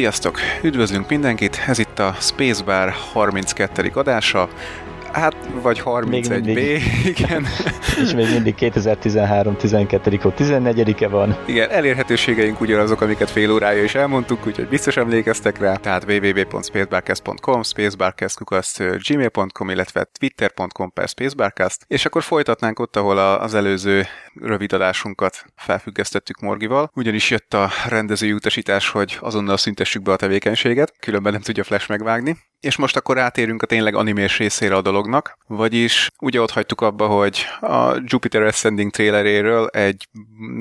Sziasztok! Üdvözlünk mindenkit! Ez itt a Spacebar 32. adása. Hát, vagy 31B, igen. És még mindig 2013 12 14-e van. Igen, elérhetőségeink ugyanazok, amiket fél órája is elmondtuk, úgyhogy biztos emlékeztek rá. Tehát www.spacebarcast.com, spacebarcast.gmail.com, illetve twitter.com per spacebarcast. És akkor folytatnánk ott, ahol az előző rövid adásunkat felfüggesztettük Morgival, ugyanis jött a rendezői utasítás, hogy azonnal szüntessük be a tevékenységet, különben nem tudja Flash megvágni. És most akkor átérünk a tényleg animés részére a dolognak, vagyis ugye ott hagytuk abba, hogy a Jupiter Ascending traileréről egy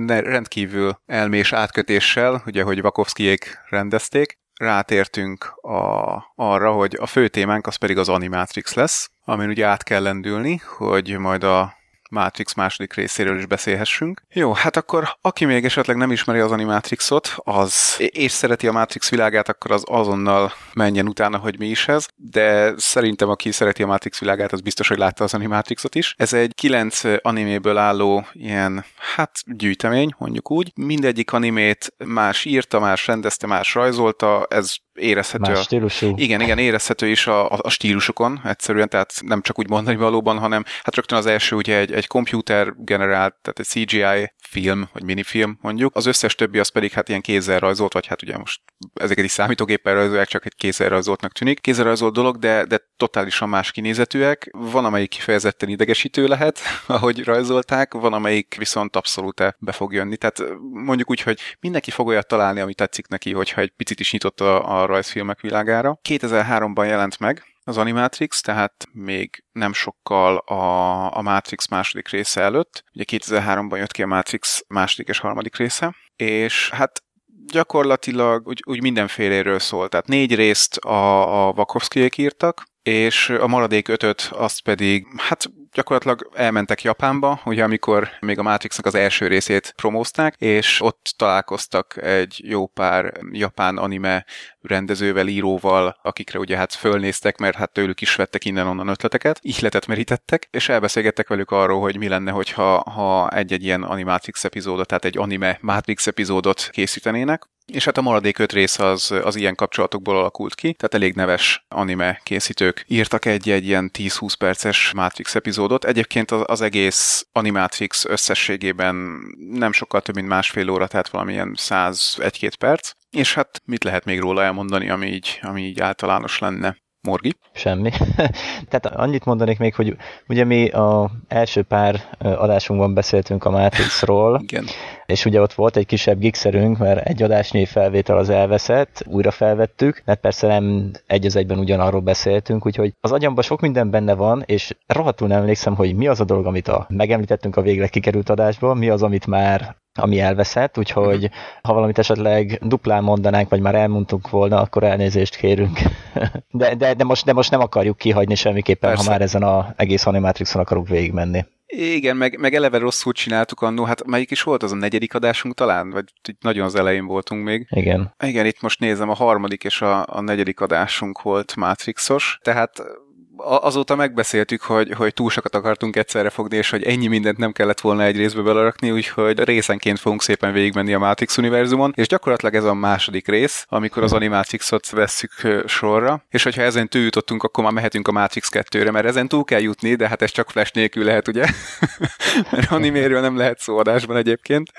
rendkívül elmés átkötéssel, ugye, hogy Vakovszkijék rendezték, rátértünk a, arra, hogy a fő témánk az pedig az Animatrix lesz, amin ugye át kell lendülni, hogy majd a Matrix második részéről is beszélhessünk. Jó, hát akkor aki még esetleg nem ismeri az Animatrixot, az, és szereti a Matrix világát, akkor az azonnal menjen utána, hogy mi is ez, de szerintem aki szereti a Matrix világát, az biztos, hogy látta az Animatrixot is. Ez egy kilenc animéből álló ilyen, hát gyűjtemény, mondjuk úgy. Mindegyik animét más írta, más rendezte, más rajzolta, ez érezhető. Más stílusú. Igen, igen, érezhető is a, a, a stílusokon egyszerűen, tehát nem csak úgy mondani valóban, hanem hát rögtön az első ugye egy, egy komputer generált, tehát egy CGI film, vagy minifilm mondjuk. Az összes többi az pedig hát ilyen kézzel rajzolt, vagy hát ugye most ezeket is számítógéppel rajzolják, csak egy kézzel rajzoltnak tűnik. Kézzel rajzolt dolog, de, de totálisan más kinézetűek. Van, amelyik kifejezetten idegesítő lehet, ahogy rajzolták, van, amelyik viszont abszolút be fog jönni. Tehát mondjuk úgy, hogy mindenki fog olyat találni, ami tetszik neki, hogyha egy picit is nyitott a, a rajzfilmek világára. 2003-ban jelent meg, az Animatrix, tehát még nem sokkal a, a Matrix második része előtt. Ugye 2003-ban jött ki a Matrix második és harmadik része, és hát gyakorlatilag úgy, úgy mindenféléről szól. Tehát négy részt a, a Wachowskiék írtak, és a maradék ötöt azt pedig, hát gyakorlatilag elmentek Japánba, ugye amikor még a Matrixnak az első részét promózták, és ott találkoztak egy jó pár japán anime rendezővel, íróval, akikre ugye hát fölnéztek, mert hát tőlük is vettek innen-onnan ötleteket, ihletet merítettek, és elbeszélgettek velük arról, hogy mi lenne, hogyha ha egy-egy ilyen Animatrix epizódot, tehát egy anime Matrix epizódot készítenének, és hát a maradék öt rész az, az ilyen kapcsolatokból alakult ki, tehát elég neves anime készítők írtak egy-egy ilyen 10-20 perces Matrix epizódot. Egyébként az, az egész Animatrix összességében nem sokkal több, mint másfél óra, tehát valamilyen 101-2 perc. És hát mit lehet még róla elmondani, ami így, ami így általános lenne? Morgi? Semmi. Tehát annyit mondanék még, hogy ugye mi a első pár adásunkban beszéltünk a Matrixról, Igen. és ugye ott volt egy kisebb gigszerünk, mert egy adásnyi felvétel az elveszett, újra felvettük, mert persze nem egy az egyben ugyanarról beszéltünk, úgyhogy az agyamban sok minden benne van, és rohadtul nem emlékszem, hogy mi az a dolog, amit a, megemlítettünk a végre kikerült adásból, mi az, amit már ami elveszett, úgyhogy uh-huh. ha valamit esetleg duplán mondanánk, vagy már elmondtunk volna, akkor elnézést kérünk. de, de, de, most, de most nem akarjuk kihagyni semmiképpen, Persze. ha már ezen az egész Animatrixon akarunk végigmenni. Igen, meg, meg eleve rosszul csináltuk annó, hát melyik is volt az a negyedik adásunk talán? Vagy nagyon az elején voltunk még. Igen. Igen, itt most nézem, a harmadik és a, a negyedik adásunk volt Matrixos, tehát azóta megbeszéltük, hogy, hogy túl sokat akartunk egyszerre fogni, és hogy ennyi mindent nem kellett volna egy részbe belerakni, úgyhogy részenként fogunk szépen végigmenni a Matrix univerzumon, és gyakorlatilag ez a második rész, amikor az Animatrixot vesszük sorra, és hogyha ezen túl jutottunk, akkor már mehetünk a Matrix 2-re, mert ezen túl kell jutni, de hát ez csak flash nélkül lehet, ugye? mert animéről nem lehet szó adásban egyébként.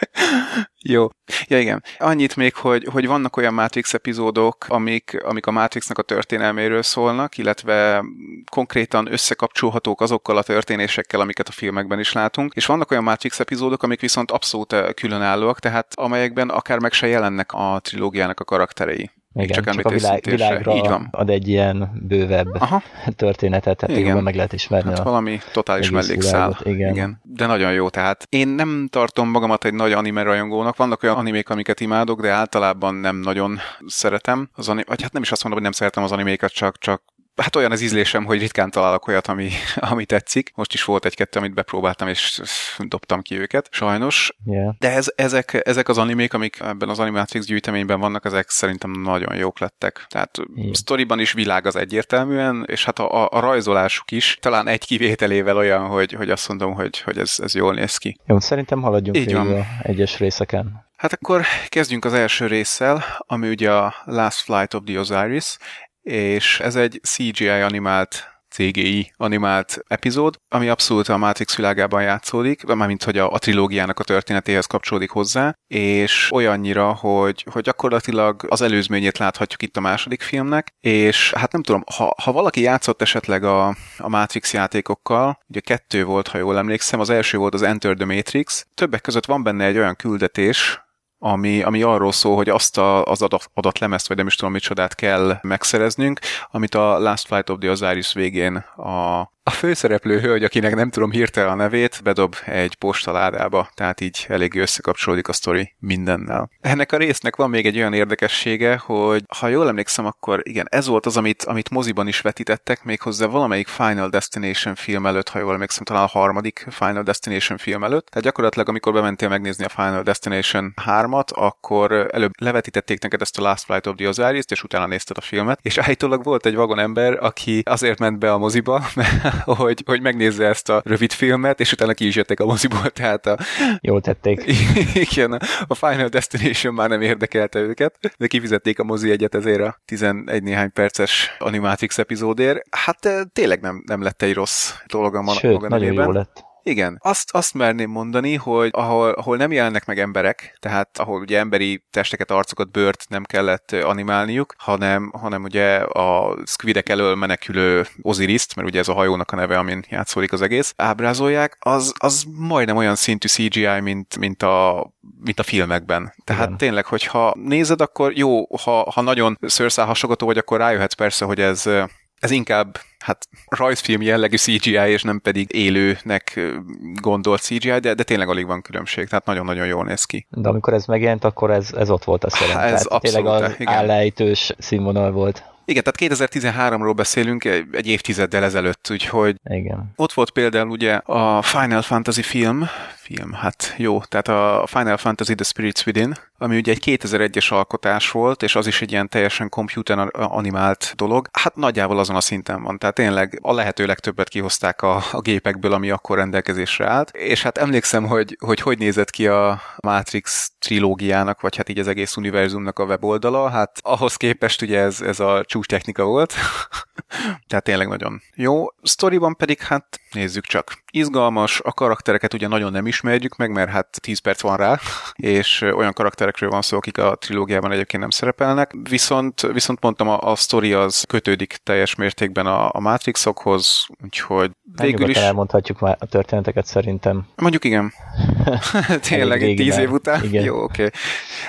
Jó. Ja igen. Annyit még, hogy, hogy vannak olyan Matrix epizódok, amik, amik a Matrixnak a történelméről szólnak, illetve konkrétan összekapcsolhatók azokkal a történésekkel, amiket a filmekben is látunk, és vannak olyan Matrix epizódok, amik viszont abszolút eh, különállóak, tehát amelyekben akár meg se jelennek a trilógiának a karakterei. Igen, csak, csak a világ, világra Így van. ad egy ilyen bővebb Aha. történetet, tehát igen. meg lehet ismerni. Hát a valami totális mellékszál. Igen. igen. De nagyon jó, tehát én nem tartom magamat egy nagy anime rajongónak. Vannak olyan animék, amiket imádok, de általában nem nagyon szeretem. Az anim- vagy hát nem is azt mondom, hogy nem szeretem az animékat, csak, csak hát olyan az ízlésem, hogy ritkán találok olyat, ami, ami tetszik. Most is volt egy-kettő, amit bepróbáltam, és dobtam ki őket, sajnos. Yeah. De ez, ezek, ezek az animék, amik ebben az Animatrix gyűjteményben vannak, ezek szerintem nagyon jók lettek. Tehát yeah. sztoriban is világ az egyértelműen, és hát a, a, a rajzolásuk is talán egy kivételével olyan, hogy, hogy azt mondom, hogy, hogy ez, ez jól néz ki. Jó, szerintem haladjunk Így van. egyes részeken. Hát akkor kezdjünk az első résszel, ami ugye a Last Flight of the Osiris, és ez egy CGI animált CGI animált epizód, ami abszolút a Matrix világában játszódik, mármint hogy a, a trilógiának a történetéhez kapcsolódik hozzá, és olyannyira, hogy, hogy gyakorlatilag az előzményét láthatjuk itt a második filmnek, és hát nem tudom, ha, ha valaki játszott esetleg a, a Matrix játékokkal, ugye kettő volt, ha jól emlékszem, az első volt az Enter the Matrix, többek között van benne egy olyan küldetés, ami, ami arról szól, hogy azt a, az adat, adatlemezt, vagy nem is tudom micsodát kell megszereznünk, amit a Last Flight of the Osiris végén a, a főszereplő hölgy, akinek nem tudom hirtelen a nevét, bedob egy postaládába, tehát így elég összekapcsolódik a sztori mindennel. Ennek a résznek van még egy olyan érdekessége, hogy ha jól emlékszem, akkor igen, ez volt az, amit, amit moziban is vetítettek, méghozzá valamelyik Final Destination film előtt, ha jól emlékszem, talán a harmadik Final Destination film előtt. Tehát gyakorlatilag, amikor bementél megnézni a Final Destination 3-at, akkor előbb levetítették neked ezt a Last Flight of the osiris és utána nézted a filmet, és állítólag volt egy vagon ember, aki azért ment be a moziba, mert hogy, hogy megnézze ezt a rövid filmet, és utána ki is jöttek a moziból, tehát a... Jól tették. Igen, a Final Destination már nem érdekelte őket, de kifizették a mozi egyet ezért a 11 néhány perces Animatrix epizódért. Hát tényleg nem, nem lett egy rossz dolog a Sőt, maga nagyon jó lett. Igen, azt, azt merném mondani, hogy ahol, ahol nem jelennek meg emberek, tehát ahol ugye emberi testeket, arcokat, bőrt nem kellett animálniuk, hanem, hanem ugye a squidek elől menekülő Osiriszt, mert ugye ez a hajónak a neve, amin játszódik az egész, ábrázolják, az, az majdnem olyan szintű CGI, mint, mint a mint a filmekben. Tehát Igen. tényleg, hogyha nézed, akkor jó, ha, ha nagyon szőrszálhasogató vagy, akkor rájöhetsz persze, hogy ez, ez inkább hát rajzfilm jellegű CGI, és nem pedig élőnek gondolt CGI, de, de tényleg alig van különbség, tehát nagyon-nagyon jól néz ki. De amikor ez megjelent, akkor ez, ez ott volt a szerint. Ez tehát abszolút, tényleg az igen. állejtős színvonal volt. Igen, tehát 2013-ról beszélünk egy évtizeddel ezelőtt, úgyhogy Igen. ott volt például ugye a Final Fantasy film, film, hát jó, tehát a Final Fantasy The Spirits Within, ami ugye egy 2001-es alkotás volt, és az is egy ilyen teljesen computer animált dolog. Hát nagyjából azon a szinten van, tehát tényleg a lehető legtöbbet kihozták a, a gépekből, ami akkor rendelkezésre állt. És hát emlékszem, hogy hogy, hogy nézett ki a Matrix trilógiának, vagy hát így az egész univerzumnak a weboldala, hát ahhoz képest ugye ez, ez a csúcs technika volt. tehát tényleg nagyon jó. Storyban pedig hát nézzük csak. Izgalmas, a karaktereket ugye nagyon nem ismerjük meg, mert hát 10 perc van rá, és olyan karakterekről van szó, akik a trilógiában egyébként nem szerepelnek. Viszont, viszont mondtam, a, a sztori az kötődik teljes mértékben a, a Matrixokhoz, úgyhogy végül is... elmondhatjuk már a történeteket szerintem. Mondjuk igen. Tényleg, egy tíz év után? Igen. Jó, oké. Okay.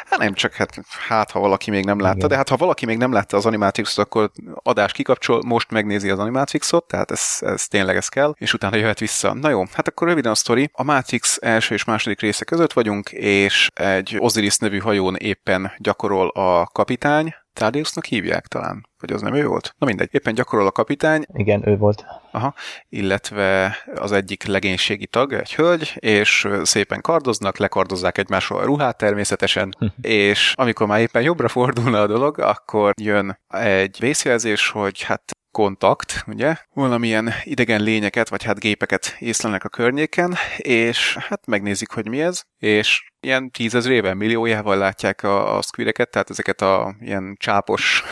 Hát nem csak, hát, hát ha valaki még nem látta, igen. de hát ha valaki még nem látta az Animatrixot, akkor adás kikapcsol, most megnézi az Animatrixot, tehát ez, ez tényleg ez kell, és utána jöhet vissza. Na jó, hát akkor röviden a sztori. A Matrix első és második része között vagyunk, és egy Osiris nevű hajón éppen gyakorol a kapitány, Thaddeusnak hívják talán? Vagy az nem ő volt? Na mindegy, éppen gyakorol a kapitány. Igen, ő volt. Aha, illetve az egyik legénységi tag, egy hölgy, és szépen kardoznak, lekardozzák egymásról a ruhát természetesen, és amikor már éppen jobbra fordulna a dolog, akkor jön egy vészjelzés, hogy hát kontakt, ugye? Valamilyen idegen lényeket, vagy hát gépeket észlelnek a környéken, és hát megnézik, hogy mi ez, és ilyen tízezrével, milliójával látják a, a squideket, tehát ezeket a ilyen csápos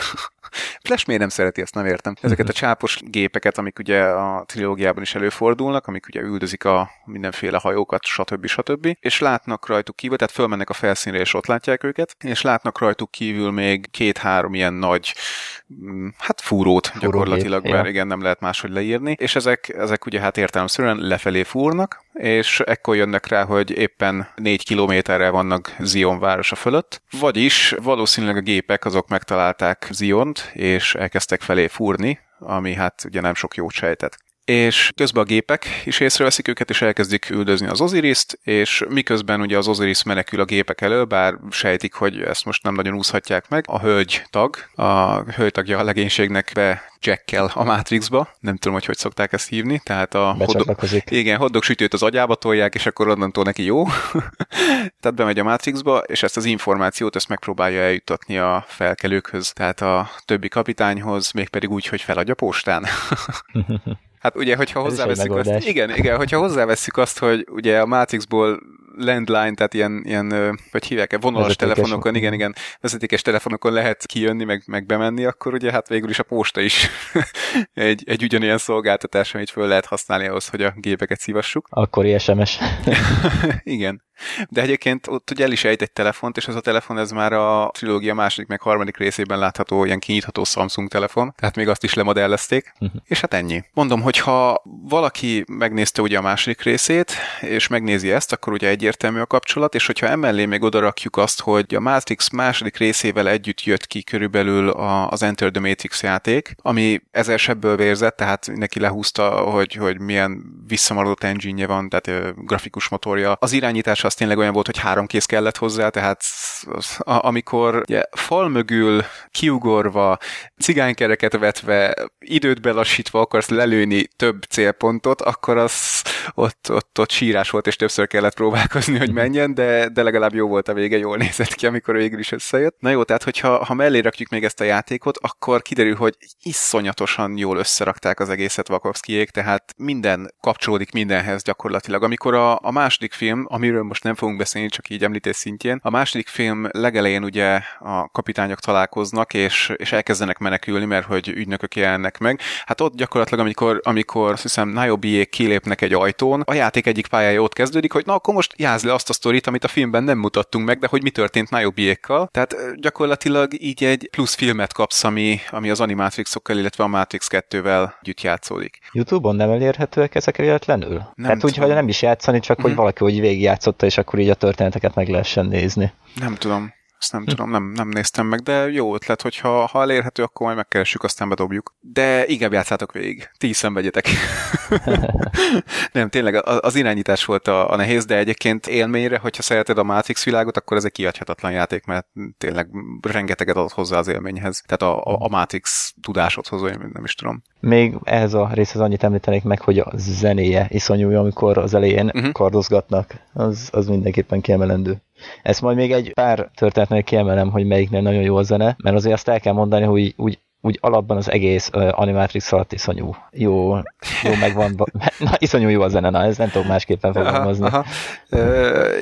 Flash miért nem szereti, ezt nem értem. Ezeket a csápos gépeket, amik ugye a trilógiában is előfordulnak, amik ugye üldözik a mindenféle hajókat, stb. stb. És látnak rajtuk kívül, tehát fölmennek a felszínre, és ott látják őket, és látnak rajtuk kívül még két-három ilyen nagy, mm, hát fúrót Fúró gyakorlatilag, mert igen, nem lehet máshogy leírni, és ezek, ezek ugye hát értelemszerűen lefelé fúrnak, és ekkor jönnek rá, hogy éppen négy kilométerre vannak Zion városa fölött, vagyis valószínűleg a gépek azok megtalálták Ziont, és elkezdtek felé fúrni, ami hát ugye nem sok jót sejtett és közben a gépek is észreveszik őket, és elkezdik üldözni az Osiriszt, és miközben ugye az Osiris menekül a gépek elől, bár sejtik, hogy ezt most nem nagyon úszhatják meg, a hölgy tag, a hölgy tagja a legénységnek be Jackkel a Matrixba, nem tudom, hogy hogy szokták ezt hívni, tehát a hodog, igen, hoddog sütőt az agyába tolják, és akkor onnantól neki jó. tehát bemegy a Matrixba, és ezt az információt ezt megpróbálja eljutatni a felkelőkhöz, tehát a többi kapitányhoz, mégpedig úgy, hogy feladja postán. Hát ugye, hogyha hozzáveszünk azt, igen, igen, hogyha hozzáveszünk azt, hogy ugye a Matrixból landline, tehát ilyen, ilyen vagy hívják-e, vonalas vezetékes. telefonokon, igen, igen, vezetékes telefonokon lehet kijönni, meg, meg bemenni, akkor ugye hát végül is a posta is egy, egy ugyanilyen szolgáltatás, amit föl lehet használni ahhoz, hogy a gépeket szívassuk. Akkor SMS. igen. De egyébként ott ugye el is ejt egy telefont, és ez a telefon ez már a trilógia második meg harmadik részében látható ilyen kinyitható Samsung telefon, tehát még azt is lemodellezték, uh-huh. és hát ennyi. Mondom, hogy ha valaki megnézte ugye a második részét, és megnézi ezt, akkor ugye egyértelmű a kapcsolat, és hogyha emellé még odarakjuk azt, hogy a Matrix második részével együtt jött ki körülbelül az Enter the Matrix játék, ami ezer sebből vérzett, tehát neki lehúzta, hogy, hogy milyen visszamaradott engine van, tehát grafikus motorja. Az irányítás az tényleg olyan volt, hogy három kész kellett hozzá, tehát amikor ugye, fal mögül kiugorva, cigánykereket vetve, időt belassítva akarsz lelőni több célpontot, akkor az ott, ott, ott sírás volt, és többször kellett próbálkozni, hogy menjen, de, de legalább jó volt a vége, jól nézett ki, amikor végül is összejött. Na jó, tehát hogyha ha mellé rakjuk még ezt a játékot, akkor kiderül, hogy iszonyatosan jól összerakták az egészet Vakovszkijék, tehát minden kapcsolódik mindenhez gyakorlatilag. Amikor a, a második film, amiről most nem fogunk beszélni, csak így említés szintjén, a második film legelején ugye a kapitányok találkoznak, és, és elkezdenek menekülni, mert hogy ügynökök jelennek meg. Hát ott gyakorlatilag, amikor, amikor azt hiszem Niobiék kilépnek egy ajtón, a játék egyik pályája ott kezdődik, hogy na akkor most jázd le azt a sztorit, amit a filmben nem mutattunk meg, de hogy mi történt Niobiékkal. Tehát gyakorlatilag így egy plusz filmet kapsz, ami, ami az Animatrixokkal, illetve a Matrix 2-vel együtt játszódik. Youtube-on nem elérhetőek ezek véletlenül? Nem Tehát úgy, hogy nem is játszani, csak mm-hmm. hogy mhm. valaki úgy végigjátszotta, és akkor így a történeteket meg lehessen nézni. Nem tudom. Ezt nem hm. tudom, nem, nem néztem meg, de jó ötlet, hogyha ha elérhető, akkor majd megkeressük, aztán bedobjuk. De inkább játszátok végig. Ti is szenvedjetek. nem, tényleg az irányítás volt a, a nehéz, de egyébként élményre, hogyha szereted a Matrix világot, akkor ez egy kiadhatatlan játék, mert tényleg rengeteget ad hozzá az élményhez. Tehát a, a, a Matrix tudásodhoz, vagy nem is tudom. Még ehhez a részhez annyit említenék meg, hogy a zenéje iszonyú, amikor az elején uh-huh. kardozgatnak. Az, az mindenképpen kiemelendő. Ezt majd még egy pár történetnél kiemelem, hogy melyiknél nagyon jó a zene, mert azért azt el kell mondani, hogy úgy úgy alapban az egész uh, Animatrix alatt iszonyú jó, jó megvan, na iszonyú jó a zene, na ez nem tudom másképpen fogalmazni. Aha, aha.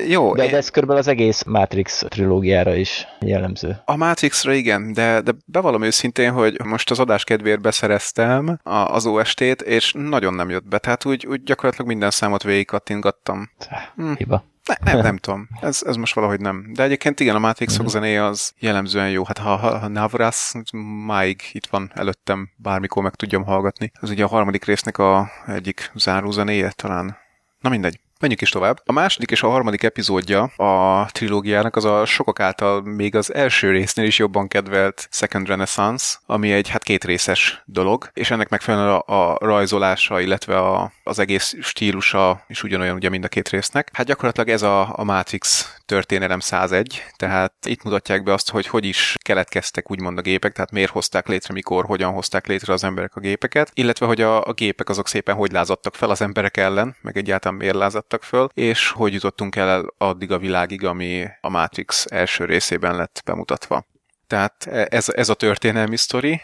Jó. De, de ez körülbelül az egész Matrix trilógiára is jellemző. A Matrixra igen, de, de bevallom őszintén, hogy most az adás kedvéért beszereztem az OST-t, és nagyon nem jött be, tehát úgy, úgy gyakorlatilag minden számot végig kattingattam. Hm. Hiba. Ne, nem, nem tudom. Ez, ez most valahogy nem. De egyébként igen, a Matrixok mm-hmm. zenéje az jellemzően jó. Hát ha, ha, ha Navras máig itt van előttem, bármikor meg tudjam hallgatni. Ez ugye a harmadik résznek a egyik záró zenéje talán. Na mindegy. Menjünk is tovább. A második és a harmadik epizódja a trilógiának az a sokak által még az első résznél is jobban kedvelt Second Renaissance, ami egy hát két részes dolog, és ennek megfelelően a, a rajzolása, illetve a, az egész stílusa is ugyanolyan ugye mind a két résznek. Hát gyakorlatilag ez a, a Matrix történelem 101, tehát itt mutatják be azt, hogy hogy is keletkeztek úgymond a gépek, tehát miért hozták létre, mikor, hogyan hozták létre az emberek a gépeket, illetve hogy a, a gépek azok szépen hogy lázadtak fel az emberek ellen, meg egyáltalán miért lázadtak föl, és hogy jutottunk el addig a világig, ami a Matrix első részében lett bemutatva. Tehát ez, ez a történelmi sztori,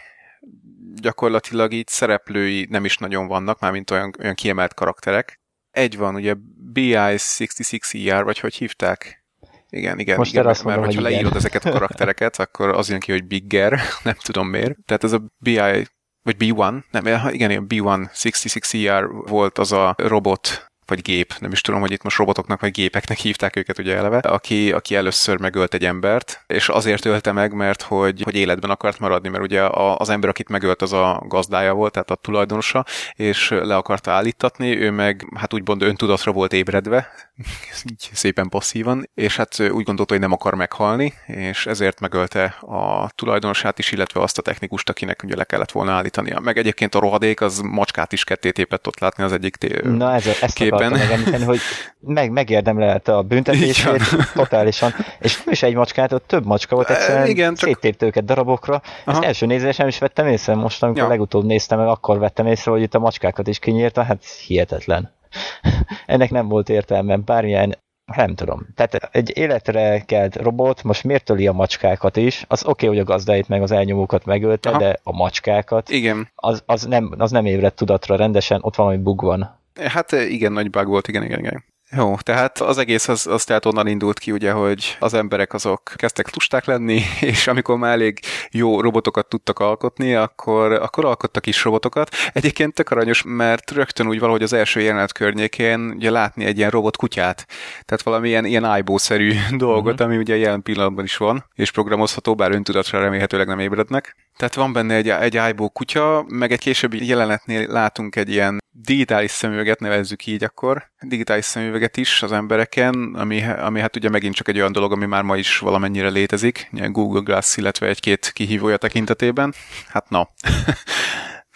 gyakorlatilag így szereplői nem is nagyon vannak, mármint olyan, olyan kiemelt karakterek. Egy van, ugye BI-66ER, vagy hogy hívták? Igen, igen, Most igen mert, mert hogyha leírod ezeket a karaktereket, akkor az jön ki, hogy Bigger, nem tudom miért. Tehát ez a BI vagy B1, nem, igen, igen B1 66ER volt az a robot vagy gép, nem is tudom, hogy itt most robotoknak vagy gépeknek hívták őket ugye eleve, aki, aki először megölt egy embert, és azért ölte meg, mert hogy, hogy életben akart maradni, mert ugye az ember, akit megölt, az a gazdája volt, tehát a tulajdonosa, és le akarta állítatni, ő meg hát úgymond öntudatra volt ébredve, így szépen passzívan, és hát úgy gondolta, hogy nem akar meghalni, és ezért megölte a tulajdonosát is, illetve azt a technikust, akinek ugye le kellett volna állítania. Meg egyébként a rohadék az macskát is ketté tépett ott látni az egyik té- Na ez, ezt képen. megemlíteni, hogy meg, megérdemlelte a büntetését totálisan, és nem is egy macskát, ott több macska volt, egyszerűen Igen, csak... széttért őket darabokra. Aha. Ezt első nézésem is vettem észre, most amikor ja. legutóbb néztem meg, akkor vettem észre, hogy itt a macskákat is kinyírta, hát hihetetlen. Ennek nem volt értelme, bármilyen nem tudom. Tehát egy életre kelt robot most miért töli a macskákat is? Az oké, okay, hogy a gazdáit meg az elnyomókat megölte, Aha. de a macskákat, Igen. Az, az, nem, az nem ébredt tudatra rendesen, ott valami bug van. Hát igen, nagy bug volt, igen, igen, igen. Jó, tehát az egész az, az tehát onnan indult ki, ugye, hogy az emberek azok kezdtek lusták lenni, és amikor már elég jó robotokat tudtak alkotni, akkor, akkor alkottak is robotokat. Egyébként tök aranyos, mert rögtön úgy valahogy az első jelenet környékén ugye látni egy ilyen robot kutyát, tehát valami ilyen, ilyen ájbószerű dolgot, uh-huh. ami ugye jelen pillanatban is van, és programozható, bár öntudatra remélhetőleg nem ébrednek. Tehát van benne egy, egy ájbó kutya, meg egy későbbi jelenetnél látunk egy ilyen digitális szemüveget, nevezzük így akkor, digitális szemüveget is az embereken, ami, ami hát ugye megint csak egy olyan dolog, ami már ma is valamennyire létezik, Google Glass, illetve egy-két kihívója tekintetében. Hát na.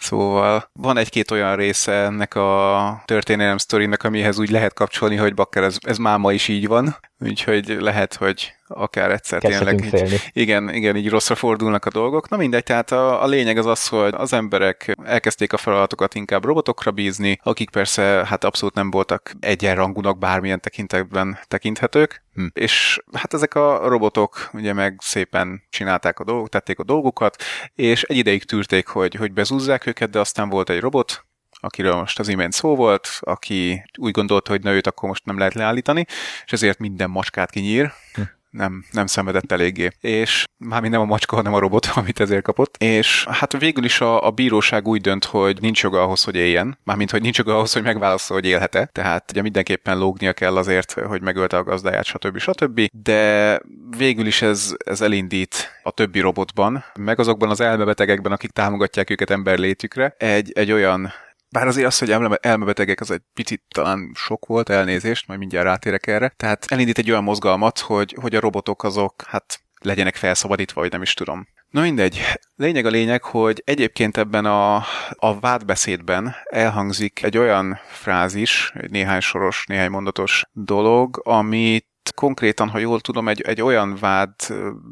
Szóval van egy-két olyan része ennek a történelem sztorinak, amihez úgy lehet kapcsolni, hogy bakker, ez, ez már ma is így van, úgyhogy lehet, hogy akár egyszer tényleg így, igen, igen, így rosszra fordulnak a dolgok. Na mindegy, tehát a, a lényeg az az, hogy az emberek elkezdték a feladatokat inkább robotokra bízni, akik persze hát abszolút nem voltak egyenrangúnak bármilyen tekintetben tekinthetők, hm. és hát ezek a robotok ugye meg szépen csinálták a dolgok, tették a dolgokat, és egy ideig tűrték, hogy, hogy bezúzzák őket, de aztán volt egy robot, akiről most az imént szó volt, aki úgy gondolta, hogy na őt akkor most nem lehet leállítani, és ezért minden macskát kinyír, hm nem, nem szenvedett eléggé. És már nem a macska, hanem a robot, amit ezért kapott. És hát végül is a, a bíróság úgy dönt, hogy nincs joga ahhoz, hogy éljen. Mármint, hogy nincs joga ahhoz, hogy megválaszol, hogy élhet-e. Tehát ugye mindenképpen lógnia kell azért, hogy megölte a gazdáját, stb. stb. De végül is ez, ez elindít a többi robotban, meg azokban az elmebetegekben, akik támogatják őket emberlétükre, egy, egy olyan bár azért az, hogy elmebetegek, az egy picit talán sok volt, elnézést, majd mindjárt rátérek erre. Tehát elindít egy olyan mozgalmat, hogy, hogy a robotok azok, hát legyenek felszabadítva, vagy nem is tudom. Na mindegy. Lényeg a lényeg, hogy egyébként ebben a, a vádbeszédben elhangzik egy olyan frázis, egy néhány soros, néhány mondatos dolog, amit konkrétan, ha jól tudom, egy, egy olyan vád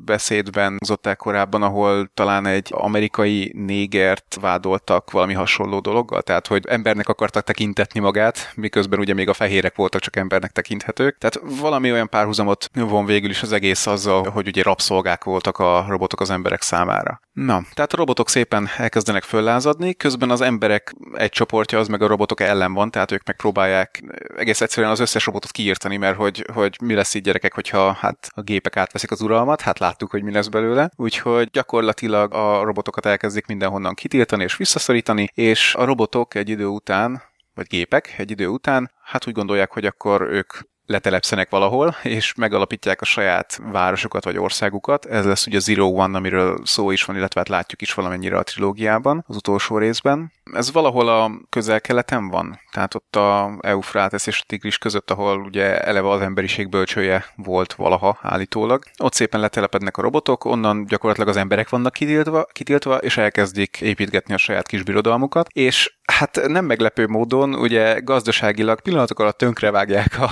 beszédben hozották korábban, ahol talán egy amerikai négert vádoltak valami hasonló dologgal, tehát hogy embernek akartak tekintetni magát, miközben ugye még a fehérek voltak csak embernek tekinthetők. Tehát valami olyan párhuzamot von végül is az egész azzal, hogy ugye rabszolgák voltak a robotok az emberek számára. Na, tehát a robotok szépen elkezdenek föllázadni, közben az emberek egy csoportja az meg a robotok ellen van, tehát ők megpróbálják egész egyszerűen az összes robotot kiírtani, mert hogy, hogy mi lesz így gyerekek, hogyha hát a gépek átveszik az uralmat, hát láttuk, hogy mi lesz belőle. Úgyhogy gyakorlatilag a robotokat elkezdik mindenhonnan kitiltani és visszaszorítani, és a robotok egy idő után, vagy gépek egy idő után, hát úgy gondolják, hogy akkor ők letelepszenek valahol, és megalapítják a saját városokat vagy országukat. Ez lesz ugye Zero One, amiről szó is van, illetve hát látjuk is valamennyire a trilógiában, az utolsó részben. Ez valahol a közel-keleten van, tehát ott a Eufrates és a Tigris között, ahol ugye eleve az emberiség bölcsője volt valaha állítólag. Ott szépen letelepednek a robotok, onnan gyakorlatilag az emberek vannak kitiltva, kitiltva és elkezdik építgetni a saját kis birodalmukat, és hát nem meglepő módon ugye gazdaságilag pillanatok alatt tönkrevágják a,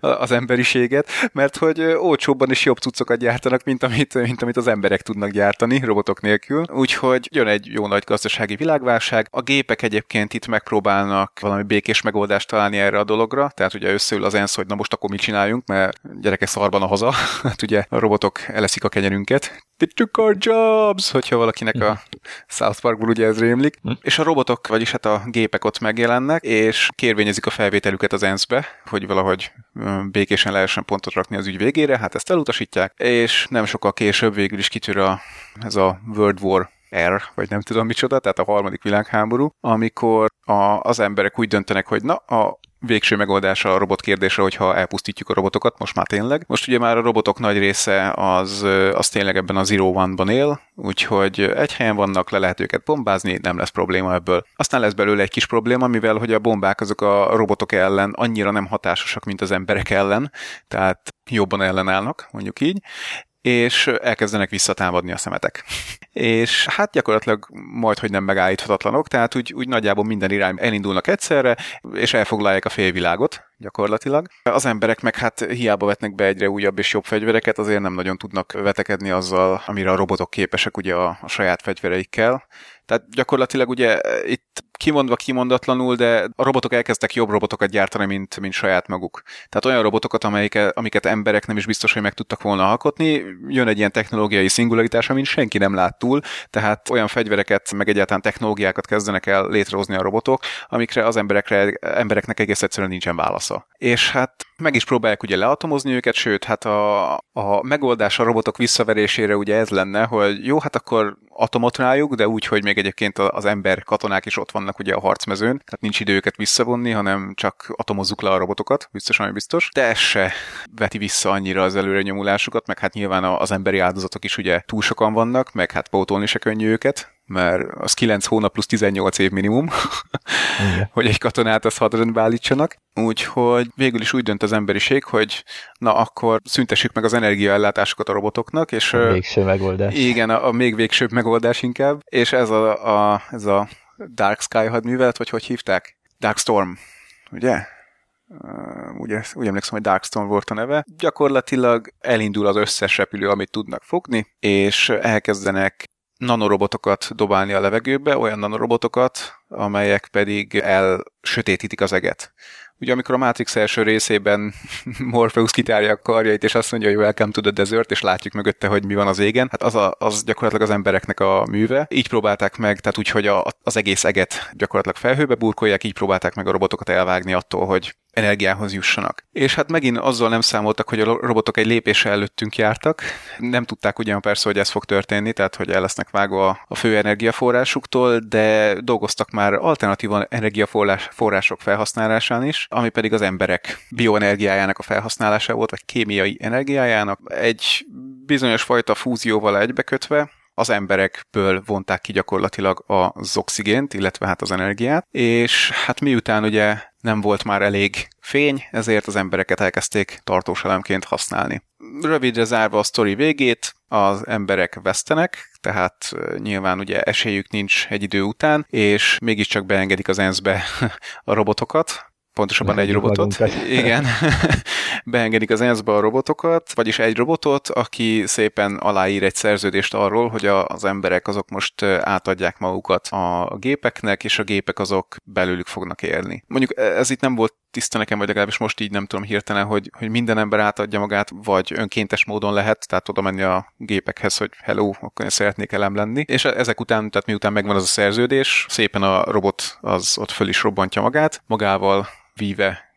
az emberiséget, mert hogy olcsóbban és jobb cuccokat gyártanak, mint amit, mint amit az emberek tudnak gyártani robotok nélkül. Úgyhogy jön egy jó nagy gazdasági világválság. A gépek egyébként itt megpróbálnak valami békés megoldást találni erre a dologra, tehát ugye összeül az ENSZ, hogy na most akkor mit csináljunk, mert gyerekek szarban a haza, hát ugye a robotok eleszik a kenyerünket. They took our jobs, hogyha valakinek a South Parkból ugye ez rémlik. Hm. És a robotok, vagyis hát a gépek ott megjelennek, és kérvényezik a felvételüket az ENSZ-be, hogy valahogy békésen lehessen pontot rakni az ügy végére, hát ezt elutasítják, és nem sokkal később végül is kitűr a, ez a World War R, vagy nem tudom micsoda, tehát a harmadik világháború, amikor a, az emberek úgy döntenek, hogy na, a végső megoldása a robot kérdése, hogyha elpusztítjuk a robotokat, most már tényleg. Most ugye már a robotok nagy része az, az tényleg ebben a Zero One-ban él, úgyhogy egy helyen vannak, le lehet őket bombázni, nem lesz probléma ebből. Aztán lesz belőle egy kis probléma, mivel hogy a bombák azok a robotok ellen annyira nem hatásosak, mint az emberek ellen, tehát jobban ellenállnak, mondjuk így, és elkezdenek visszatámadni a szemetek. és hát gyakorlatilag majd, hogy nem megállíthatatlanok, tehát úgy, úgy nagyjából minden irányba elindulnak egyszerre, és elfoglalják a félvilágot gyakorlatilag. Az emberek meg hát hiába vetnek be egyre újabb és jobb fegyvereket, azért nem nagyon tudnak vetekedni azzal, amire a robotok képesek ugye a, a saját fegyvereikkel. Tehát gyakorlatilag ugye itt kimondva kimondatlanul, de a robotok elkezdtek jobb robotokat gyártani, mint, mint saját maguk. Tehát olyan robotokat, amelyik, amiket emberek nem is biztos, hogy meg tudtak volna alkotni, jön egy ilyen technológiai szingularitás, amit senki nem lát túl, tehát olyan fegyvereket, meg egyáltalán technológiákat kezdenek el létrehozni a robotok, amikre az emberekre, embereknek egész egyszerűen nincsen válasza. És hát meg is próbálják ugye leatomozni őket, sőt, hát a, a megoldás a robotok visszaverésére ugye ez lenne, hogy jó, hát akkor atomot rájuk, de úgy, hogy még egyébként az ember katonák is ott vannak ugye a harcmezőn, tehát nincs idő őket visszavonni, hanem csak atomozzuk le a robotokat, biztos, ami biztos. De ez se veti vissza annyira az előre nyomulásukat, meg hát nyilván az emberi áldozatok is ugye túl sokan vannak, meg hát pótolni se könnyű őket, mert az 9 hónap plusz 18 év minimum, hogy egy katonát az hadrendbe állítsanak. Úgyhogy végül is úgy dönt az emberiség, hogy na akkor szüntessük meg az energiaellátásokat a robotoknak, és... A végső megoldás. Igen, a, a még végsőbb megoldás inkább, és ez a, a, ez a Dark Sky hadművelet, vagy hogy hívták? Dark Storm, ugye? Uh, ugye, úgy emlékszem, hogy Darkstorm volt a neve. Gyakorlatilag elindul az összes repülő, amit tudnak fogni, és elkezdenek nanorobotokat dobálni a levegőbe, olyan nanorobotokat, amelyek pedig elsötétítik az eget. Ugye amikor a Matrix első részében Morpheus kitárja a karjait, és azt mondja, hogy welcome to the desert, és látjuk mögötte, hogy mi van az égen, hát az, a, az gyakorlatilag az embereknek a műve. Így próbálták meg, tehát úgy, hogy a, az egész eget gyakorlatilag felhőbe burkolják, így próbálták meg a robotokat elvágni attól, hogy energiához jussanak. És hát megint azzal nem számoltak, hogy a robotok egy lépéssel előttünk jártak. Nem tudták ugyan persze, hogy ez fog történni, tehát hogy el lesznek vágva a fő energiaforrásuktól, de dolgoztak már alternatív energiaforrások felhasználásán is, ami pedig az emberek bioenergiájának a felhasználása volt, vagy kémiai energiájának. Egy bizonyos fajta fúzióval egybekötve, az emberekből vonták ki gyakorlatilag az oxigént, illetve hát az energiát, és hát miután ugye nem volt már elég fény, ezért az embereket elkezdték tartós elemként használni. Rövidre zárva a sztori végét, az emberek vesztenek, tehát nyilván ugye esélyük nincs egy idő után, és mégiscsak beengedik az ENSZ-be a robotokat, pontosabban Nem egy robotot. Igen, beengedik az ENSZ-be a robotokat, vagyis egy robotot, aki szépen aláír egy szerződést arról, hogy az emberek azok most átadják magukat a gépeknek, és a gépek azok belőlük fognak élni. Mondjuk e, ez itt nem volt tiszta nekem, vagy legalábbis most így nem tudom hirtelen, hogy, hogy minden ember átadja magát, vagy önkéntes módon lehet, tehát oda menni a gépekhez, hogy hello, akkor én szeretnék elem lenni. És e, ezek után, tehát miután megvan az a szerződés, szépen a robot az ott föl is robbantja magát, magával víve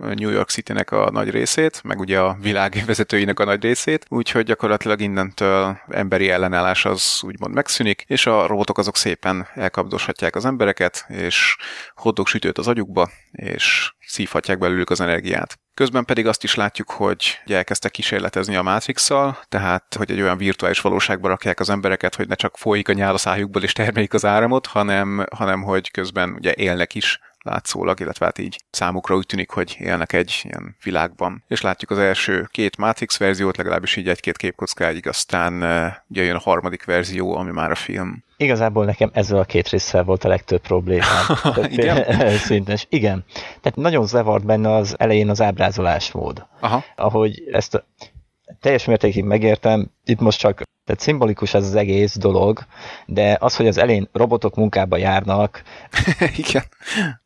New York City-nek a nagy részét, meg ugye a világ vezetőinek a nagy részét, úgyhogy gyakorlatilag innentől emberi ellenállás az úgymond megszűnik, és a robotok azok szépen elkapdoshatják az embereket, és hoddog sütőt az agyukba, és szívhatják belőlük az energiát. Közben pedig azt is látjuk, hogy elkezdtek kísérletezni a matrix tehát hogy egy olyan virtuális valóságba rakják az embereket, hogy ne csak folyik a nyál a szájukból és termelik az áramot, hanem, hanem hogy közben ugye élnek is látszólag, illetve hát így számukra úgy tűnik, hogy élnek egy ilyen világban. És látjuk az első két Matrix verziót, legalábbis így egy-két képkockáig, aztán ugye jön a harmadik verzió, ami már a film. Igazából nekem ezzel a két résszel volt a legtöbb problémám. Igen? Szinten. Igen. Tehát nagyon zavart benne az elején az ábrázolásmód. Aha. Ahogy ezt a, teljes mértékig megértem, itt most csak tehát szimbolikus ez az egész dolog, de az, hogy az elén robotok munkába járnak, Igen.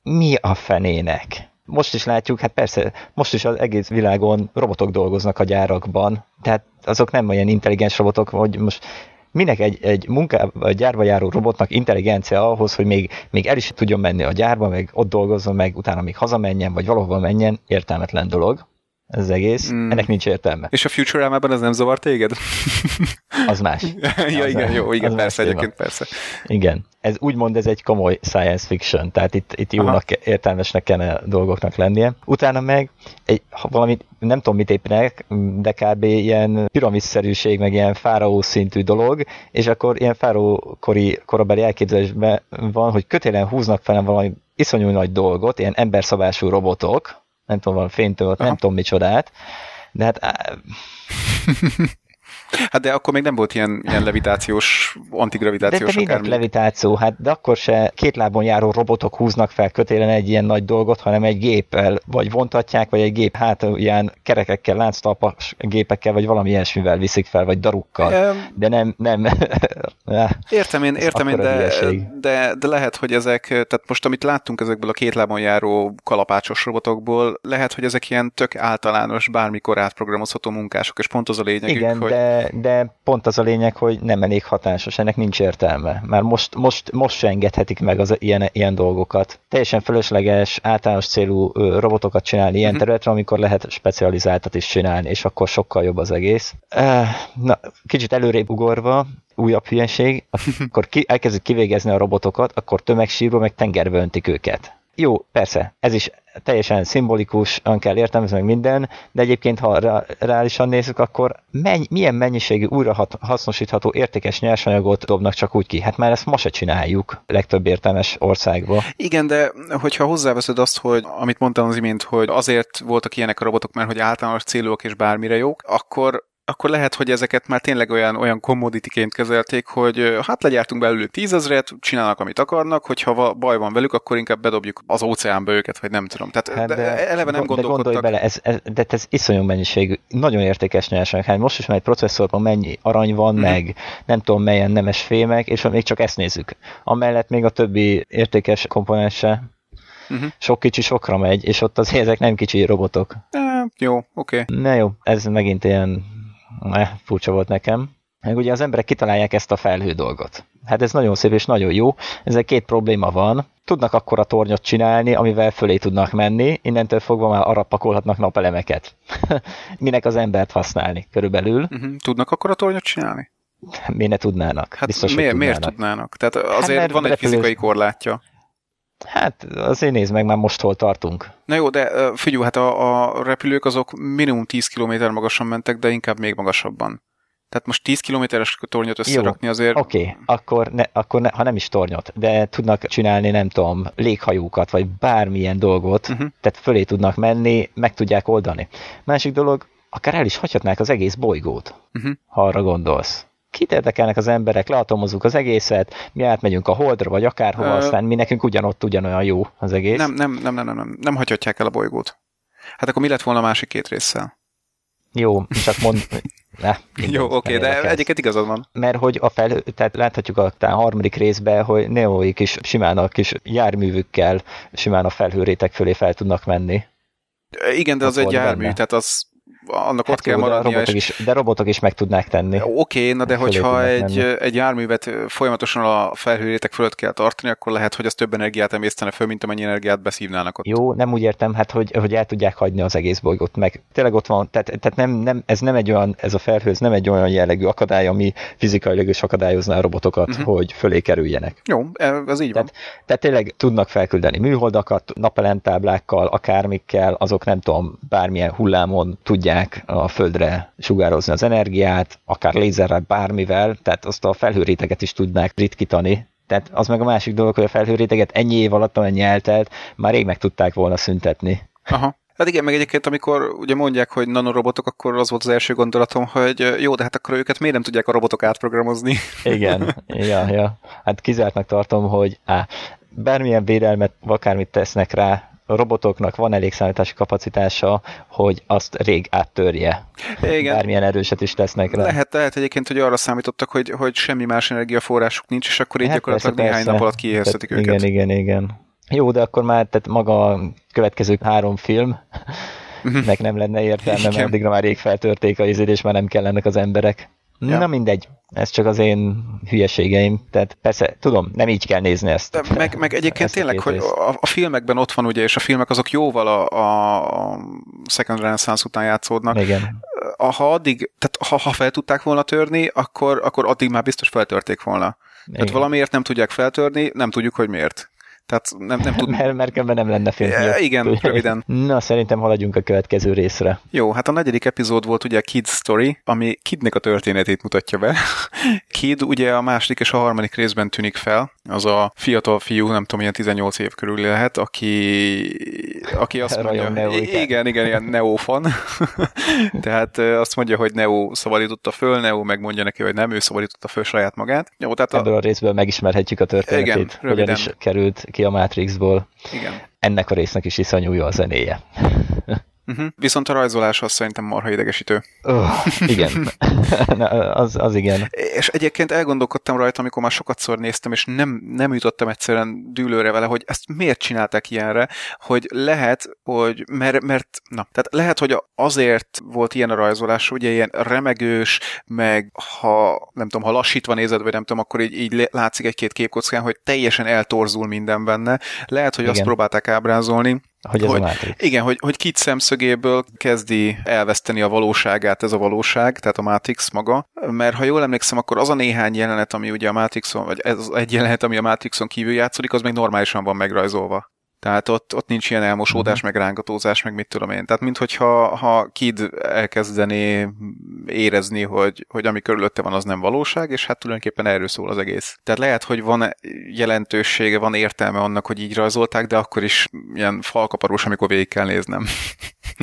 mi a fenének? Most is látjuk, hát persze, most is az egész világon robotok dolgoznak a gyárakban, tehát azok nem olyan intelligens robotok, hogy most minek egy, egy munkába, gyárba járó robotnak intelligencia ahhoz, hogy még, még el is tudjon menni a gyárba, meg ott dolgozzon, meg utána még hazamenjen, vagy valahova menjen, értelmetlen dolog ez az egész. Mm. Ennek nincs értelme. És a Futurama-ban az nem zavar téged? Az más. ja, az igen, jó, igen, persze, egyébként persze. Igen. Ez úgymond ez egy komoly science fiction, tehát itt, itt jónak, Aha. értelmesnek kellene dolgoknak lennie. Utána meg egy, valami, nem tudom mit épnek, de kb. ilyen piramisszerűség, meg ilyen fáraó szintű dolog, és akkor ilyen fáraó kori, korabeli elképzelésben van, hogy kötélen húznak fel valami iszonyú nagy dolgot, ilyen emberszabású robotok, nem tudom, valami fénytől, nem tudom micsodát, de hát Hát de akkor még nem volt ilyen, ilyen levitációs, antigravitációs De, minek levitáció? Hát de akkor se két lábon járó robotok húznak fel kötélen egy ilyen nagy dolgot, hanem egy géppel, vagy vontatják, vagy egy gép hátulján kerekekkel, lánctalpas gépekkel, vagy valami ilyesmivel viszik fel, vagy darukkal. Um, de nem, nem. értem én, értem én, de, de, de, lehet, hogy ezek, tehát most amit láttunk ezekből a két lábon járó kalapácsos robotokból, lehet, hogy ezek ilyen tök általános, bármikor átprogramozható munkások, és pont az a lényeg, Igen, hogy... de, de pont az a lényeg, hogy nem elég hatásos, ennek nincs értelme. Már most, most, most se engedhetik meg az ilyen, ilyen dolgokat. Teljesen fölösleges, általános célú robotokat csinálni ilyen uh-huh. területre, amikor lehet specializáltat is csinálni, és akkor sokkal jobb az egész. Na, kicsit előrébb ugorva, újabb hülyeség, akkor ki, elkezdik kivégezni a robotokat, akkor tömegsírva meg tengerbe öntik őket. Jó, persze, ez is teljesen szimbolikus, kell értelmezni meg minden, de egyébként, ha reálisan nézzük, akkor menny, milyen mennyiségű újra hasznosítható értékes nyersanyagot dobnak csak úgy ki? Hát már ezt ma se csináljuk legtöbb értelmes országban. Igen, de hogyha hozzáveszed azt, hogy amit mondtam az imént, hogy azért voltak ilyenek a robotok, mert hogy általános célúak és bármire jók, akkor akkor lehet, hogy ezeket már tényleg olyan, olyan commodity kezelték, hogy hát legyártunk belőlük tízezret, csinálnak, amit akarnak, hogyha baj van velük, akkor inkább bedobjuk az óceánba őket, vagy nem tudom. Tehát hát de, de, eleve nem gondolkodtak. De gondolj bele, ez, ez, de ez iszonyú mennyiségű, nagyon értékes nyersanyag. Hát most is már egy processzorban mennyi arany van, mm. meg nem tudom melyen nemes fémek, és még csak ezt nézzük. Amellett még a többi értékes komponense uh-huh. sok kicsi sokra megy, és ott azért ezek nem kicsi robotok. E, jó, oké. Okay. Na jó, ez megint ilyen furcsa volt nekem. Meg ugye az emberek kitalálják ezt a felhő dolgot. Hát ez nagyon szép és nagyon jó. Ezzel két probléma van. Tudnak akkor a tornyot csinálni, amivel fölé tudnak menni, innentől fogva már arra pakolhatnak napelemeket. Minek az embert használni körülbelül. Uh-huh. Tudnak akkor a tornyot csinálni? Miért ne tudnának? Hát Biztos, miért, tudnának. miért tudnának? Tehát azért hát, van egy fizikai korlátja. Hát azért nézd meg, már most hol tartunk. Na jó, de figyelj, hát a, a repülők azok minimum 10 km magasan mentek, de inkább még magasabban. Tehát most 10 kilométeres tornyot összerakni Jó, azért... Oké, okay. akkor, ne, akkor ne, ha nem is tornyot, de tudnak csinálni, nem tudom, léghajókat, vagy bármilyen dolgot, uh-huh. tehát fölé tudnak menni, meg tudják oldani. Másik dolog, akár el is hagyhatnák az egész bolygót, uh-huh. ha arra gondolsz kit érdekelnek az emberek, leatomozzuk az egészet, mi átmegyünk a holdra, vagy akárhova, Ö... aztán mi nekünk ugyanott ugyanolyan jó az egész. Nem, nem, nem, nem, nem, nem, nem hagyhatják el a bolygót. Hát akkor mi lett volna a másik két résszel? Jó, csak mond... Ne, Jó, oké, okay, de egyiket igazad van. Mert hogy a fel, tehát láthatjuk a, a harmadik részben, hogy neóik is simán a kis járművükkel simán a felhőrétek fölé fel tudnak menni. Igen, de az egy jármű, benne. tehát az annak hát ott jó, kell maradnia. De robotok, és... is, de robotok is meg tudnák tenni. Oké, okay, na de hogyha egy, egy járművet folyamatosan a felhőrétek fölött kell tartani, akkor lehet, hogy az több energiát emésztene föl, mint amennyi energiát beszívnának ott. Jó, nem úgy értem, hát hogy, hogy el tudják hagyni az egész bolygót, meg tényleg ott van, tehát, tehát nem, nem, ez nem egy olyan, ez a felhő, ez nem egy olyan jellegű akadály, ami fizikailag is akadályozná a robotokat, uh-huh. hogy fölé kerüljenek. Jó, ez így tehát, van. Tehát tényleg tudnak felküldeni műholdakat, napelemtáblákkal, akármikkel, azok nem tudom, bármilyen hullámon tudják tudják a Földre sugározni az energiát, akár lézerrel, bármivel, tehát azt a felhőréteget is tudnák ritkítani, tehát az meg a másik dolog, hogy a felhőréteget ennyi év alatt, amennyi eltelt, már rég meg tudták volna szüntetni. Aha. Hát igen, meg egyébként amikor ugye mondják, hogy nanorobotok, akkor az volt az első gondolatom, hogy jó, de hát akkor őket miért nem tudják a robotok átprogramozni? Igen, ja, ja. Hát kizártnak tartom, hogy á, bármilyen védelmet, akármit tesznek rá, robotoknak van elég számítási kapacitása, hogy azt rég áttörje. Igen. Bármilyen erőset is tesznek rá. Lehet, lehet egyébként, hogy arra számítottak, hogy, hogy semmi más energiaforrásuk nincs, és akkor így hát gyakorlatilag persze, néhány persze. nap alatt kiéheztetik őket. Igen, igen, igen. Jó, de akkor már tehát maga a következő három film mhm. nek nem lenne értelme, mert addigra már rég feltörték a izét, és már nem kellenek az emberek. Ja. Na mindegy, ez csak az én hülyeségeim. Tehát persze, tudom, nem így kell nézni ezt. De meg, meg egyébként ezt tényleg, hogy a, a filmekben ott van ugye, és a filmek azok jóval a, a Second Renaissance után játszódnak. Igen. Ha addig, tehát ha, ha fel tudták volna törni, akkor, akkor addig már biztos feltörték volna. Igen. Tehát valamiért nem tudják feltörni, nem tudjuk, hogy miért. Tehát nem, nem tud... Mert, mert nem lenne film. Ja, igen, röviden. Na, szerintem haladjunk a következő részre. Jó, hát a negyedik epizód volt ugye a Kid Story, ami Kidnek a történetét mutatja be. Kid ugye a második és a harmadik részben tűnik fel. Az a fiatal fiú, nem tudom, ilyen 18 év körül lehet, aki aki azt mondja, Neo, igen, igen, ilyen Neo-fan. tehát azt mondja, hogy Neo szabadította föl, Neo megmondja neki, hogy nem, ő szabadította föl saját magát. Jó, tehát Ebből a, a részből megismerhetjük a történetét, igen, hogyan is került ki a Matrixból. Igen. Ennek a résznek is iszonyú jó a zenéje. Uh-huh. Viszont a rajzolás az szerintem marha idegesítő. Oh, igen, az, az igen. És egyébként elgondolkodtam rajta, amikor már sokat szor néztem, és nem, nem jutottam egyszerűen dűlőre vele, hogy ezt miért csinálták ilyenre, hogy lehet, hogy, mert, mert na, tehát lehet, hogy azért volt ilyen a rajzolás, ugye ilyen remegős, meg ha nem tudom, ha lassítva nézed, vagy nem tudom, akkor így, így látszik egy-két képkockán, hogy teljesen eltorzul minden benne. Lehet, hogy igen. azt próbálták ábrázolni, hogy ez hogy, a. Igen, hogy, hogy kit szemszögéből kezdi elveszteni a valóságát ez a valóság, tehát a Matrix maga, mert ha jól emlékszem, akkor az a néhány jelenet, ami ugye a Matrixon, vagy ez az egy jelenet, ami a Matrixon kívül játszódik, az még normálisan van megrajzolva. Tehát ott, ott nincs ilyen elmosódás, uh-huh. meg rángatózás, meg mit tudom én. Tehát minthogyha ha Kid elkezdené érezni, hogy, hogy ami körülötte van, az nem valóság, és hát tulajdonképpen erről szól az egész. Tehát lehet, hogy van jelentősége, van értelme annak, hogy így rajzolták, de akkor is ilyen falkaparós, amikor végig kell néznem.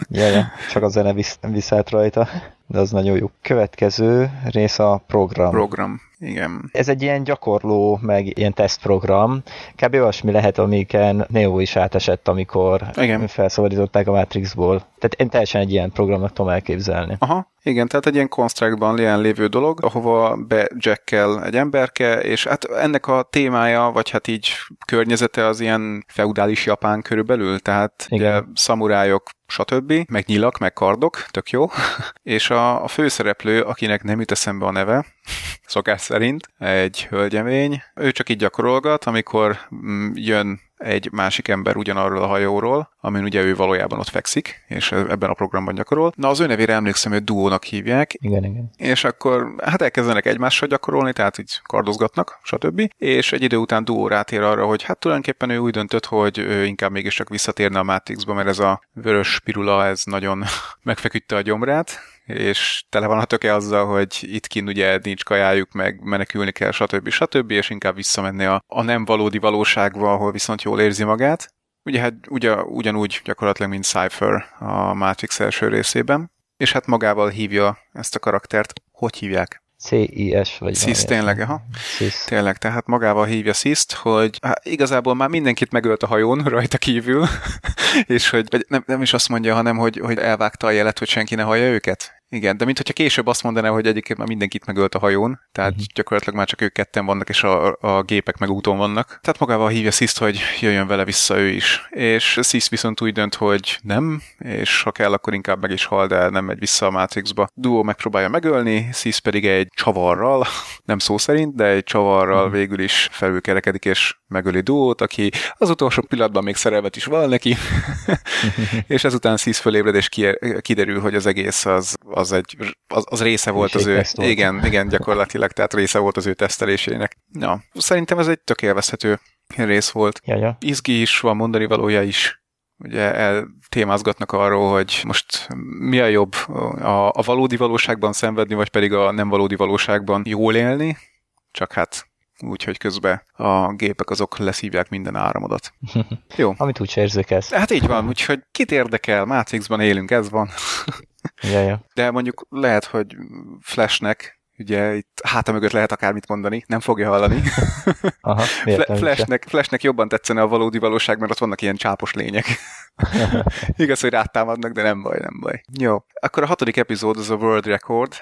ja, ja, csak a zene visz, viszelt rajta, de az nagyon jó. Következő rész a program. Program. Igen. Ez egy ilyen gyakorló, meg ilyen tesztprogram. Kb. olyasmi lehet, amiken Neo is átesett, amikor Igen. felszabadították a Matrixból. Tehát én teljesen egy ilyen programnak tudom elképzelni. Aha, igen, tehát egy ilyen constructban ilyen lévő dolog, ahova bejackkel egy emberke, és hát ennek a témája, vagy hát így környezete az ilyen feudális japán körülbelül, tehát Igen. szamurájok stb., meg nyilak, meg kardok, tök jó. és a, a főszereplő, akinek nem jut eszembe a neve, szokás szerint, egy hölgyemény, ő csak így gyakorolgat, amikor mm, jön egy másik ember ugyanarról a hajóról, amin ugye ő valójában ott fekszik, és ebben a programban gyakorol. Na, az ő nevére emlékszem, hogy duónak hívják. Igen, igen. És akkor hát elkezdenek egymással gyakorolni, tehát így kardozgatnak, stb. És egy idő után duó rátér arra, hogy hát tulajdonképpen ő úgy döntött, hogy ő inkább mégiscsak visszatérne a Matrixba, mert ez a vörös pirula, ez nagyon megfeküdte a gyomrát, és tele van a töke azzal, hogy itt kint ugye nincs kajájuk, meg menekülni kell, stb. stb. és inkább visszamenni a, a nem valódi valóságba, ahol viszont jól érzi magát. Ugye hát ugye, ugyanúgy gyakorlatilag, mint Cypher a Matrix első részében, és hát magával hívja ezt a karaktert. Hogy hívják? CIS, vagy CIS tényleg, aha. CIS. Tényleg, tehát magával hívja cis hogy hát igazából már mindenkit megölt a hajón rajta kívül, és hogy nem, nem is azt mondja, hanem hogy, hogy elvágta a jelet, hogy senki ne hallja őket. Igen, de mint hogyha később azt mondaná, hogy egyébként már mindenkit megölt a hajón, tehát uh-huh. gyakorlatilag már csak ők ketten vannak, és a, a gépek meg úton vannak. Tehát magával hívja Sziszt, hogy jöjjön vele vissza ő is. És Sziszt viszont úgy dönt, hogy nem, és ha kell, akkor inkább meg is hal, de nem megy vissza a Matrixba. Duo megpróbálja megölni, Sziszt pedig egy csavarral, nem szó szerint, de egy csavarral uh-huh. végül is felülkerekedik, és megöli Duót, aki az utolsó pillanatban még szerelmet is val neki, és ezután Sziszt fölébred, és kiderül, hogy az egész az az egy, az, az része volt az ő, igen, igen, gyakorlatilag, tehát része volt az ő tesztelésének. Ja, szerintem ez egy tök élvezhető rész volt. Ja, ja. Izgi is, van mondani valója is. Ugye eltémázgatnak arról, hogy most mi a jobb, a, a valódi valóságban szenvedni, vagy pedig a nem valódi valóságban jól élni, csak hát úgyhogy közben a gépek azok leszívják minden áramodat. Jó. Amit úgy érzékelsz. Hát így van, úgyhogy kit érdekel, Matrixban élünk, ez van. ja, ja. De mondjuk lehet, hogy Flashnek ugye itt háta mögött lehet akármit mondani, nem fogja hallani. Aha, Flashnek, Flashnek jobban tetszene a valódi valóság, mert ott vannak ilyen csápos lények. Igaz, hogy rátámadnak, de nem baj, nem baj. Jó, akkor a hatodik epizód az a World Record,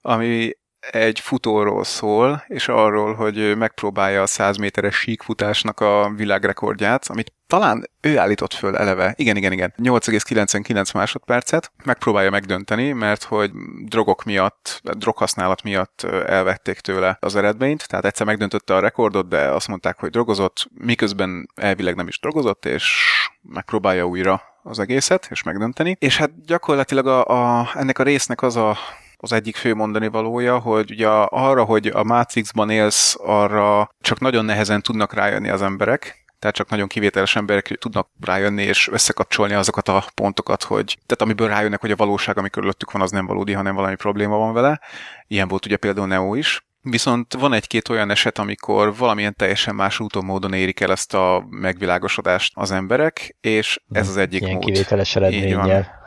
ami egy futóról szól, és arról, hogy megpróbálja a 100 méteres síkfutásnak a világrekordját, amit talán ő állított föl eleve, igen, igen, igen, 8,99 másodpercet, megpróbálja megdönteni, mert hogy drogok miatt, droghasználat miatt elvették tőle az eredményt, tehát egyszer megdöntötte a rekordot, de azt mondták, hogy drogozott, miközben elvileg nem is drogozott, és megpróbálja újra az egészet, és megdönteni. És hát gyakorlatilag a, a, ennek a résznek az a az egyik fő mondani valója, hogy ugye arra, hogy a Matrixban élsz, arra csak nagyon nehezen tudnak rájönni az emberek, tehát csak nagyon kivételes emberek tudnak rájönni és összekapcsolni azokat a pontokat, hogy tehát amiből rájönnek, hogy a valóság, ami körülöttük van, az nem valódi, hanem valami probléma van vele. Ilyen volt ugye például Neo is. Viszont van egy-két olyan eset, amikor valamilyen teljesen más úton módon érik el ezt a megvilágosodást az emberek, és ez az egyik Ilyen mód. kivételes eredménnyel.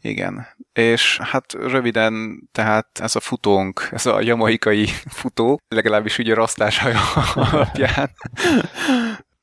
Igen. És hát röviden, tehát ez a futónk, ez a jamaikai futó, legalábbis ugye rasztás alapján,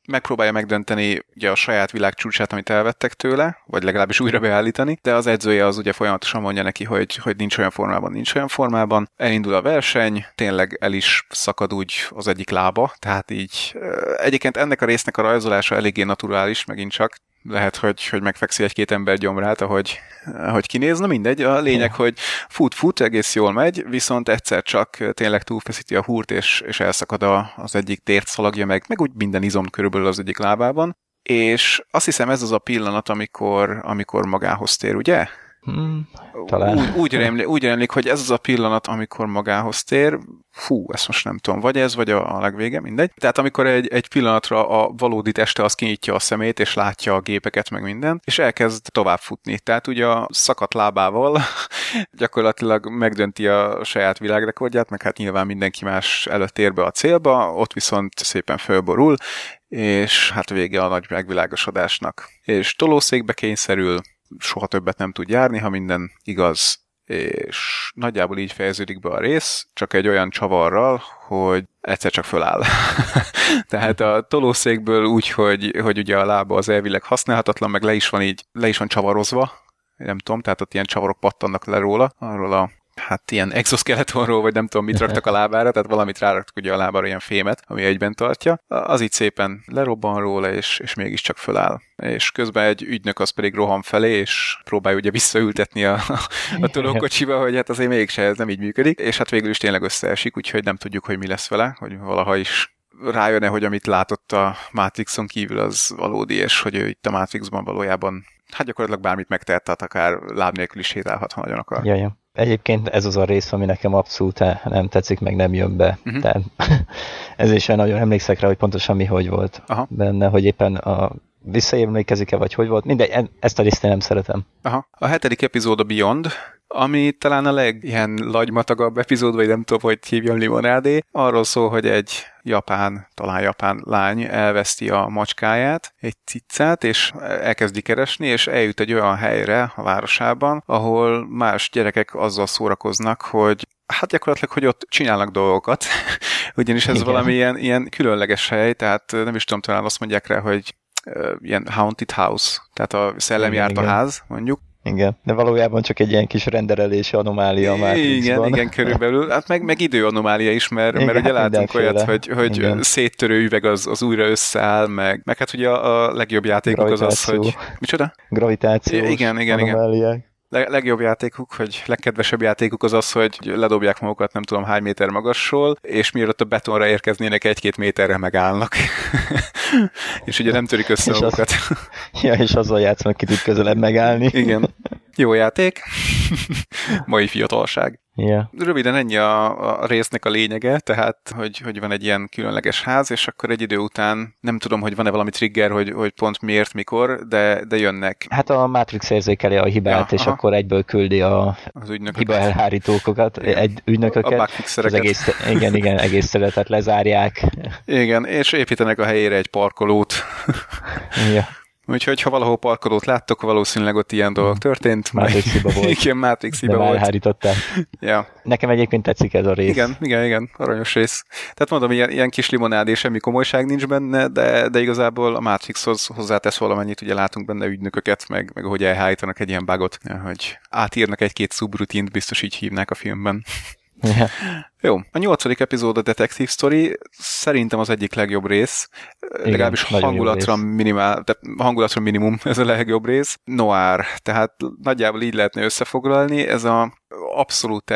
megpróbálja megdönteni ugye a saját világ csúcsát, amit elvettek tőle, vagy legalábbis újra beállítani, de az edzője az ugye folyamatosan mondja neki, hogy, hogy nincs olyan formában, nincs olyan formában. Elindul a verseny, tényleg el is szakad úgy az egyik lába, tehát így egyébként ennek a résznek a rajzolása eléggé naturális, megint csak, lehet, hogy, hogy megfekszi egy-két ember gyomrát, ahogy, ahogy kinéz. Na mindegy, a lényeg, hogy fut-fut, egész jól megy, viszont egyszer csak tényleg túlfeszíti a húrt, és, és elszakad a, az egyik tért szalagja meg, meg úgy minden izom körülbelül az egyik lábában. És azt hiszem ez az a pillanat, amikor, amikor magához tér, ugye? Hmm, talán. Úgy, úgy, remlik, úgy remlik, hogy ez az a pillanat, amikor magához tér, fú, ezt most nem tudom, vagy ez, vagy a, a legvége, mindegy. Tehát amikor egy, egy pillanatra a valódi teste az kinyitja a szemét, és látja a gépeket, meg minden, és elkezd tovább futni. Tehát ugye a szakadt lábával gyakorlatilag megdönti a saját világrekordját, meg hát nyilván mindenki más előtt ér be a célba, ott viszont szépen fölborul, és hát vége a nagy megvilágosodásnak. És tolószékbe kényszerül, soha többet nem tud járni, ha minden igaz, és nagyjából így fejeződik be a rész, csak egy olyan csavarral, hogy egyszer csak föláll. Tehát a tolószékből úgy, hogy, hogy ugye a lába az elvileg használhatatlan, meg le is van így, le is van csavarozva, nem tudom, tehát ott ilyen csavarok pattannak le róla, arról a hát ilyen exoskeletonról, vagy nem tudom, mit raktak a lábára, tehát valamit ráraktak ugye a lábára, ilyen fémet, ami egyben tartja. Az itt szépen lerobban róla, és, és mégiscsak föláll. És közben egy ügynök az pedig rohan felé, és próbálja ugye visszaültetni a, a tolókocsiba, hogy hát azért mégse ez nem így működik, és hát végül is tényleg összeesik, úgyhogy nem tudjuk, hogy mi lesz vele, hogy valaha is rájön-e, hogy amit látott a Matrixon kívül az valódi, és hogy ő itt a Matrixban valójában hát gyakorlatilag bármit megtehet, tehát akár láb nélkül is sétálhat, ha nagyon akar. Ja, ja. Egyébként ez az a rész, ami nekem abszolút nem tetszik, meg nem jön be. Uh-huh. Tehát ez is nagyon emlékszek rá, hogy pontosan mi hogy volt Aha. benne, hogy éppen a visszaemlékezik-e, vagy hogy volt. Mindegy, ezt a részt nem szeretem. Aha. A hetedik epizód a Beyond, ami talán a leg ilyen lagymatagabb epizód, vagy nem tudom, hogy hívjam limonádé. Arról szól, hogy egy japán, talán japán lány elveszti a macskáját, egy cicát, és elkezdi keresni, és eljut egy olyan helyre a városában, ahol más gyerekek azzal szórakoznak, hogy hát gyakorlatilag, hogy ott csinálnak dolgokat, ugyanis ez Igen. valami ilyen, ilyen különleges hely, tehát nem is tudom, talán azt mondják rá, hogy ilyen haunted house, tehát a szellem járt a ház, mondjuk, igen, de valójában csak egy ilyen kis renderelési anomália már. Igen, igen, körülbelül. Hát meg, meg időanomália is, mert, igen, mert ugye látunk olyat, hogy, hogy igen. széttörő üveg az, az újra összeáll, meg, meg hát ugye a, a legjobb játékok az az, hogy... Micsoda? Gravitációs igen, igen, igen legjobb játékuk, hogy legkedvesebb játékuk az az, hogy ledobják magukat nem tudom hány méter magasról, és mielőtt a betonra érkeznének egy-két méterre megállnak. és ugye nem törik össze és magukat. Az, ja, és azzal játszanak, ki tud közelebb megállni. Igen. Jó játék. Mai fiatalság. Yeah. Röviden ennyi a, a résznek a lényege, tehát, hogy, hogy van egy ilyen különleges ház, és akkor egy idő után nem tudom, hogy van-e valami trigger, hogy, hogy pont miért, mikor, de, de jönnek. Hát a Matrix érzékeli a hibát, ja, és aha. akkor egyből küldi a az hiba elhárítókokat, egy ügynököket. A az egész, igen, igen, egész területet lezárják. Igen, és építenek a helyére egy parkolót. ja. Úgyhogy ha valahol parkolót láttok, valószínűleg ott ilyen dolgok történt. Matrix hiba volt. Igen, Matrix hiba volt. elhárították. Ja. Nekem egyébként tetszik ez a rész. Igen, igen, igen, aranyos rész. Tehát mondom, ilyen, ilyen kis limonád és semmi komolyság nincs benne, de, de igazából a Matrixhoz hozzátesz valamennyit, ugye látunk benne ügynököket, meg, meg hogy elhárítanak egy ilyen bugot, hogy átírnak egy-két subrutint, biztos így hívnák a filmben. Yeah. Jó, a nyolcadik epizód a Detective Story szerintem az egyik legjobb rész, Igen, legalábbis hangulatra, rész. minimál, tehát hangulatra minimum ez a legjobb rész. Noir, tehát nagyjából így lehetne összefoglalni, ez a abszolút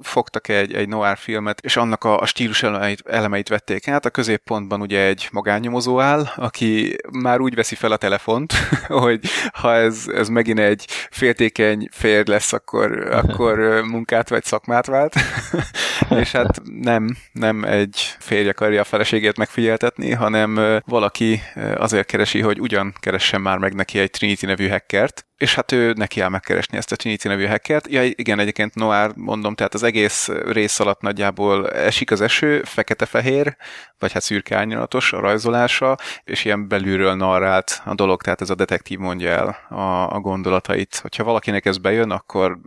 fogtak egy, egy noir filmet, és annak a, a stílus elemeit, elemeit vették át. A középpontban ugye egy magánnyomozó áll, aki már úgy veszi fel a telefont, hogy ha ez, ez megint egy féltékeny fér lesz, akkor, akkor munkát vagy szakmát vált. És hát nem, nem egy férj akarja a feleségét megfigyeltetni, hanem valaki azért keresi, hogy ugyan keressen már meg neki egy Trinity nevű hackert, és hát ő neki áll megkeresni ezt a Trinity nevű hackert. Ja, igen, egyébként Noir mondom, tehát az egész rész alatt nagyjából esik az eső, fekete-fehér, vagy hát szürke árnyalatos a rajzolása, és ilyen belülről narrált a dolog, tehát ez a detektív mondja el a, a gondolatait. Hogyha valakinek ez bejön, akkor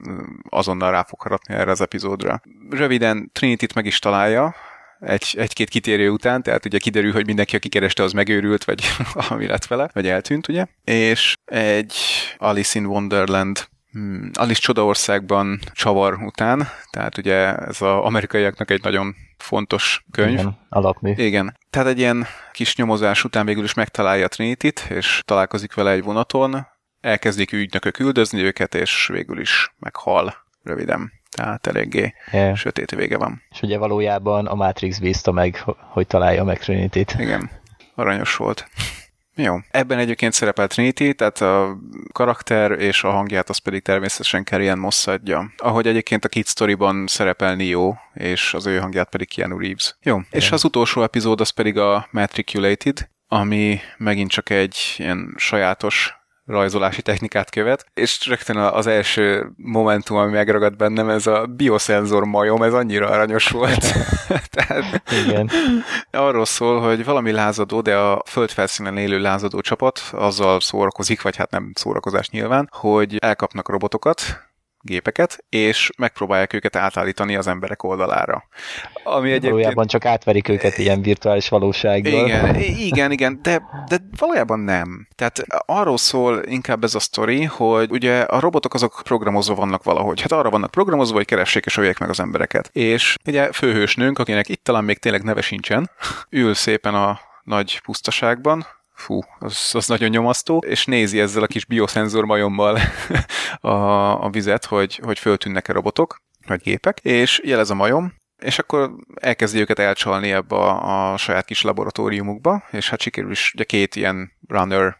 azonnal rá fog harapni erre az epizódra. Röviden Trinity-t meg is találja, egy, egy-két kitérő után, tehát ugye kiderül, hogy mindenki, aki kereste, az megőrült, vagy ami lett vele, vagy eltűnt, ugye? És egy Alice in Wonderland hmm, Alice Csodaországban csavar után, tehát ugye ez az amerikaiaknak egy nagyon fontos könyv. Igen, alapmű. Igen. Tehát egy ilyen kis nyomozás után végül is megtalálja a trinity és találkozik vele egy vonaton, elkezdik ügynökök üldözni őket, és végül is meghal röviden tehát eléggé yeah. sötét vége van. És ugye valójában a Matrix bízta meg, hogy találja meg trinity -t. Igen, aranyos volt. Jó. Ebben egyébként szerepel Trinity, tehát a karakter és a hangját az pedig természetesen Carrie Moss adja. Ahogy egyébként a Kid Story-ban szerepel Neo, és az ő hangját pedig Keanu Reeves. Jó. Igen. És az utolsó epizód az pedig a Matriculated, ami megint csak egy ilyen sajátos rajzolási technikát követ, és rögtön az első momentum, ami megragad bennem, ez a bioszenzor majom, ez annyira aranyos volt. Tehát Igen. arról szól, hogy valami lázadó, de a földfelszínen élő lázadó csapat azzal szórakozik, vagy hát nem szórakozás nyilván, hogy elkapnak robotokat, gépeket, és megpróbálják őket átállítani az emberek oldalára. Ami egyébként... Valójában csak átverik őket ilyen virtuális valósággal. Igen, igen, igen, de, de valójában nem. Tehát arról szól inkább ez a sztori, hogy ugye a robotok azok programozva vannak valahogy. Hát arra vannak programozva, hogy keressék és öljék meg az embereket. És ugye főhősnőnk, akinek itt talán még tényleg neve sincsen, ül szépen a nagy pusztaságban, fú, az, az nagyon nyomasztó, és nézi ezzel a kis bioszenzor majommal a, a vizet, hogy, hogy föltűnnek-e robotok, vagy gépek, és jelez a majom, és akkor elkezdi őket elcsalni ebbe a, a saját kis laboratóriumukba, és hát sikerül is, ugye két ilyen runner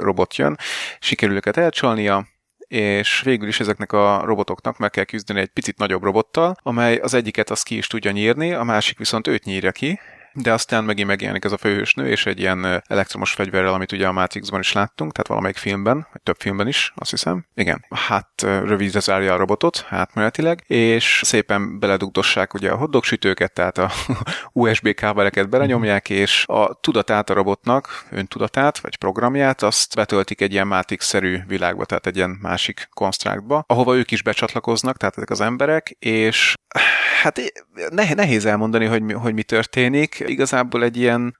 robot jön, sikerül őket elcsalnia, és végül is ezeknek a robotoknak meg kell küzdeni egy picit nagyobb robottal, amely az egyiket az ki is tudja nyírni, a másik viszont őt nyírja ki, de aztán megint megjelenik ez a főhősnő, és egy ilyen elektromos fegyverrel, amit ugye a Matrixban is láttunk, tehát valamelyik filmben, vagy több filmben is, azt hiszem. Igen. Hát rövidre zárja a robotot, átmenetileg, és szépen beledugdossák ugye a hotdogsütőket, tehát a USB kábeleket belenyomják, és a tudatát a robotnak, öntudatát, vagy programját, azt betöltik egy ilyen Matrix-szerű világba, tehát egy ilyen másik konstruktba, ahova ők is becsatlakoznak, tehát ezek az emberek, és hát nehéz elmondani, hogy hogy mi történik. Igazából egy ilyen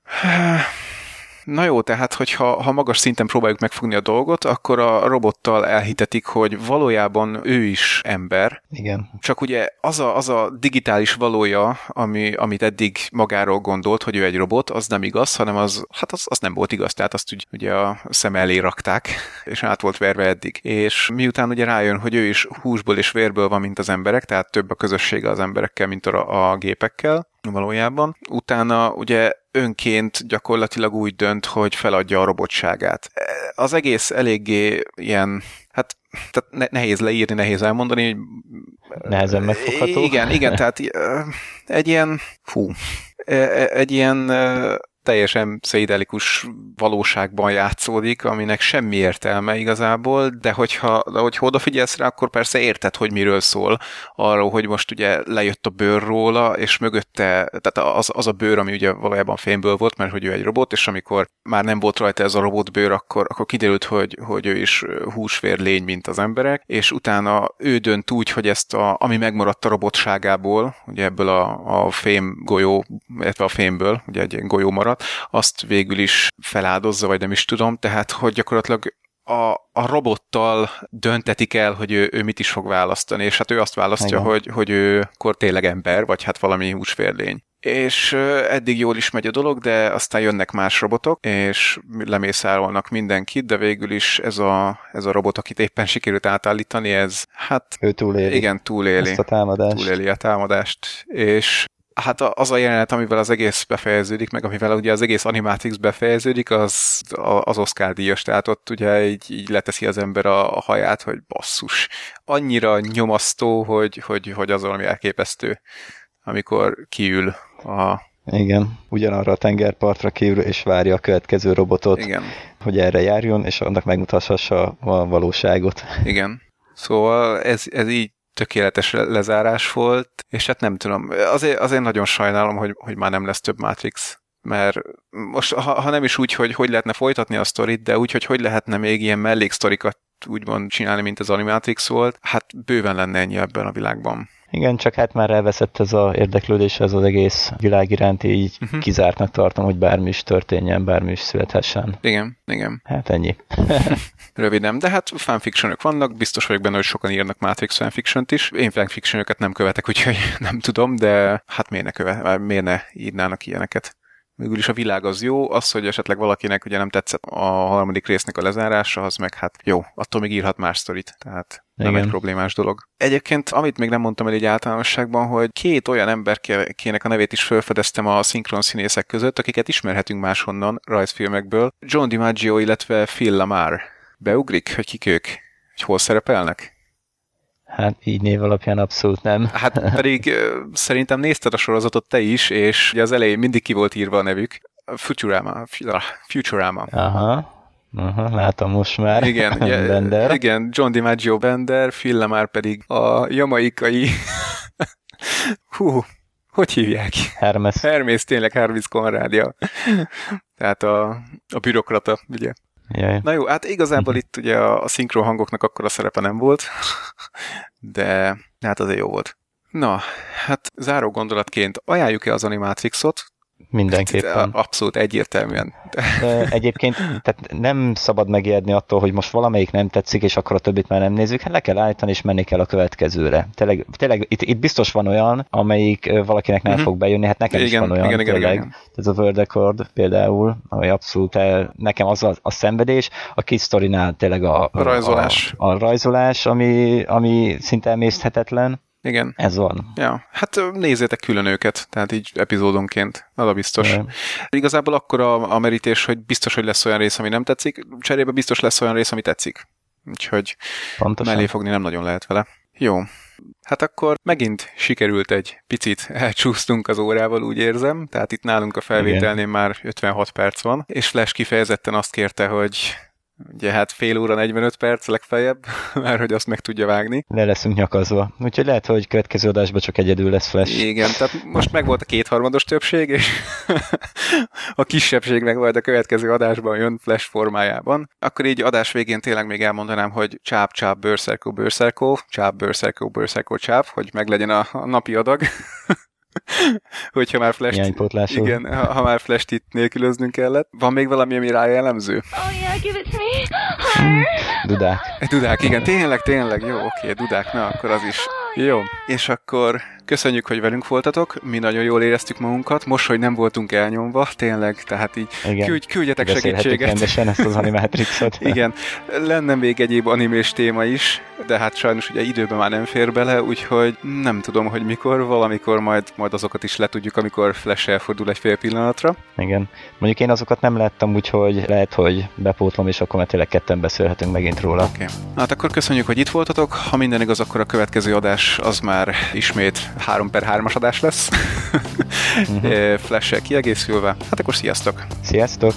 Na jó, tehát hogyha ha magas szinten próbáljuk megfogni a dolgot, akkor a robottal elhitetik, hogy valójában ő is ember. Igen. Csak ugye az a, az a digitális valója, ami, amit eddig magáról gondolt, hogy ő egy robot, az nem igaz, hanem az, hát az, az nem volt igaz, tehát azt ugye, ugye a szem elé rakták, és át volt verve eddig. És miután ugye rájön, hogy ő is húsból és vérből van, mint az emberek, tehát több a közössége az emberekkel, mint a, a gépekkel, valójában. Utána ugye önként gyakorlatilag úgy dönt, hogy feladja a robotságát. Az egész eléggé ilyen, hát tehát nehéz leírni, nehéz elmondani. Hogy, Nehezen megfogható. Igen, igen, tehát egy ilyen, fú, egy ilyen teljesen pszichedelikus valóságban játszódik, aminek semmi értelme igazából, de hogyha de hogyha odafigyelsz rá, akkor persze érted, hogy miről szól. Arról, hogy most ugye lejött a bőr róla, és mögötte, tehát az, az a bőr, ami ugye valójában fémből volt, mert hogy ő egy robot, és amikor már nem volt rajta ez a robotbőr, akkor, akkor kiderült, hogy, hogy ő is húsvér lény, mint az emberek, és utána ő dönt úgy, hogy ezt a, ami megmaradt a robotságából, ugye ebből a, a fém golyó, illetve a fémből, ugye egy golyó maradt, azt végül is feláldozza, vagy nem is tudom, tehát hogy gyakorlatilag a, a robottal döntetik el, hogy ő, ő mit is fog választani, és hát ő azt választja, hogy, hogy ő akkor tényleg ember, vagy hát valami húsférlény. És eddig jól is megy a dolog, de aztán jönnek más robotok, és lemészárolnak mindenkit, de végül is ez a, ez a robot, akit éppen sikerült átállítani, ez hát... Ő túléli. Igen, túléli. Ezt a támadást. Túléli a támadást, és hát az a jelenet, amivel az egész befejeződik, meg amivel ugye az egész Animatrix befejeződik, az az Oscar díjas, tehát ott ugye így, így leteszi az ember a, a haját, hogy basszus. Annyira nyomasztó, hogy, hogy, hogy az valami elképesztő, amikor kiül a Igen, ugyanarra a tengerpartra kívül, és várja a következő robotot, Igen. hogy erre járjon, és annak megmutassa a valóságot. Igen. Szóval ez, ez így tökéletes lezárás volt, és hát nem tudom, azért, azért nagyon sajnálom, hogy, hogy már nem lesz több Matrix mert most, ha, ha nem is úgy, hogy hogy lehetne folytatni a sztorit, de úgy, hogy hogy lehetne még ilyen melléksztorikat úgymond csinálni, mint az Animatrix volt, hát bőven lenne ennyi ebben a világban. Igen, csak hát már elveszett ez az érdeklődés ez az egész világ iránt, így uh-huh. kizártnak tartom, hogy bármi is történjen, bármi is születhessen. Igen, igen. Hát ennyi. Röviden, de hát fanfictionok vannak, biztos vagyok benne, hogy sokan írnak Matrix fanfiction is. Én fanfictionokat nem követek, úgyhogy nem tudom, de hát miért ne, követ, miért ne írnának ilyeneket végül is a világ az jó, az, hogy esetleg valakinek ugye nem tetszett a harmadik résznek a lezárása, az meg hát jó, attól még írhat más sztorit, tehát nem Igen. egy problémás dolog. Egyébként, amit még nem mondtam el egy általánosságban, hogy két olyan emberkének a nevét is felfedeztem a szinkron színészek között, akiket ismerhetünk máshonnan rajzfilmekből. John DiMaggio, illetve Phil Lamar. Beugrik, hogy kik ők? Hogy hol szerepelnek? Hát így név alapján abszolút nem. Hát pedig szerintem nézted a sorozatot te is, és ugye az elején mindig ki volt írva a nevük. Futurama. Futurama. Aha. Aha, látom most már. Igen, Bender. igen John DiMaggio Bender, Phil Lamar pedig a jamaikai hú, hogy hívják? Hermes. Hermes, tényleg Hermes Conradja. Tehát a, a bürokrata, ugye. Jaj. Na jó, hát igazából itt ugye a, a szinkron hangoknak akkor a szerepe nem volt, de hát azért jó volt. Na, hát záró gondolatként ajánljuk-e az Animatrixot? Mindenképpen. Abszolút egyértelműen. Egyébként tehát nem szabad megijedni attól, hogy most valamelyik nem tetszik, és akkor a többit már nem nézzük, hát le kell állítani, és menni kell a következőre. Tényleg, tényleg itt, itt biztos van olyan, amelyik valakinek nem uh-huh. fog bejönni, hát nekem igen, is van olyan, igen, igen, tényleg. Igen, Ez a World Record például, ami abszolút el, nekem az a, a szenvedés, a kis sztorinál tényleg a, a, a rajzolás, a, a rajzolás ami, ami szinte emészthetetlen igen. Ez van. Ja, hát nézzétek külön őket, tehát így epizódonként, az a biztos. Ja. Igazából akkor a, a merítés, hogy biztos, hogy lesz olyan rész, ami nem tetszik, cserébe biztos lesz olyan rész, ami tetszik. Úgyhogy Pontosan. mellé fogni nem nagyon lehet vele. Jó. Hát akkor megint sikerült egy picit elcsúsztunk az órával, úgy érzem. Tehát itt nálunk a felvételnél Igen. már 56 perc van, és Flash kifejezetten azt kérte, hogy Ugye hát fél óra 45 perc legfeljebb, már hogy azt meg tudja vágni. Le leszünk nyakazva. Úgyhogy lehet, hogy következő adásban csak egyedül lesz Flash. Igen, tehát most meg volt a kétharmados többség, és a kisebbség meg majd a következő adásban jön Flash formájában. Akkor így adás végén tényleg még elmondanám, hogy csáp, csáp, bőrszerkó, bőrszerkó, csáp, bőrszerkó, bőrszerkó, csáp, hogy meglegyen a, a napi adag. hogyha már flash igen, ha, ha már flash itt nélkülöznünk kellett. Van még valami, ami rá jellemző? Oh yeah, give it to me. Dudák. Dudák, igen, tényleg, tényleg, jó, oké, dudák, na akkor az is. Jó, és akkor köszönjük, hogy velünk voltatok, mi nagyon jól éreztük magunkat, most, hogy nem voltunk elnyomva, tényleg, tehát így Igen. Küldj, küldjetek segítséget. rendesen ezt az Animatrixot. Igen, lenne még egyéb animés téma is, de hát sajnos ugye időben már nem fér bele, úgyhogy nem tudom, hogy mikor, valamikor majd, majd azokat is letudjuk, amikor Flash elfordul egy fél pillanatra. Igen. Mondjuk én azokat nem láttam, úgyhogy lehet, hogy bepótlom, és akkor már tényleg ketten beszélhetünk megint róla. Oké. Okay. Hát akkor köszönjük, hogy itt voltatok. Ha minden igaz, akkor a következő adás az már ismét 3 per 3-as adás lesz. uh-huh. Flash-el kiegészülve. Hát akkor sziasztok! Sziasztok!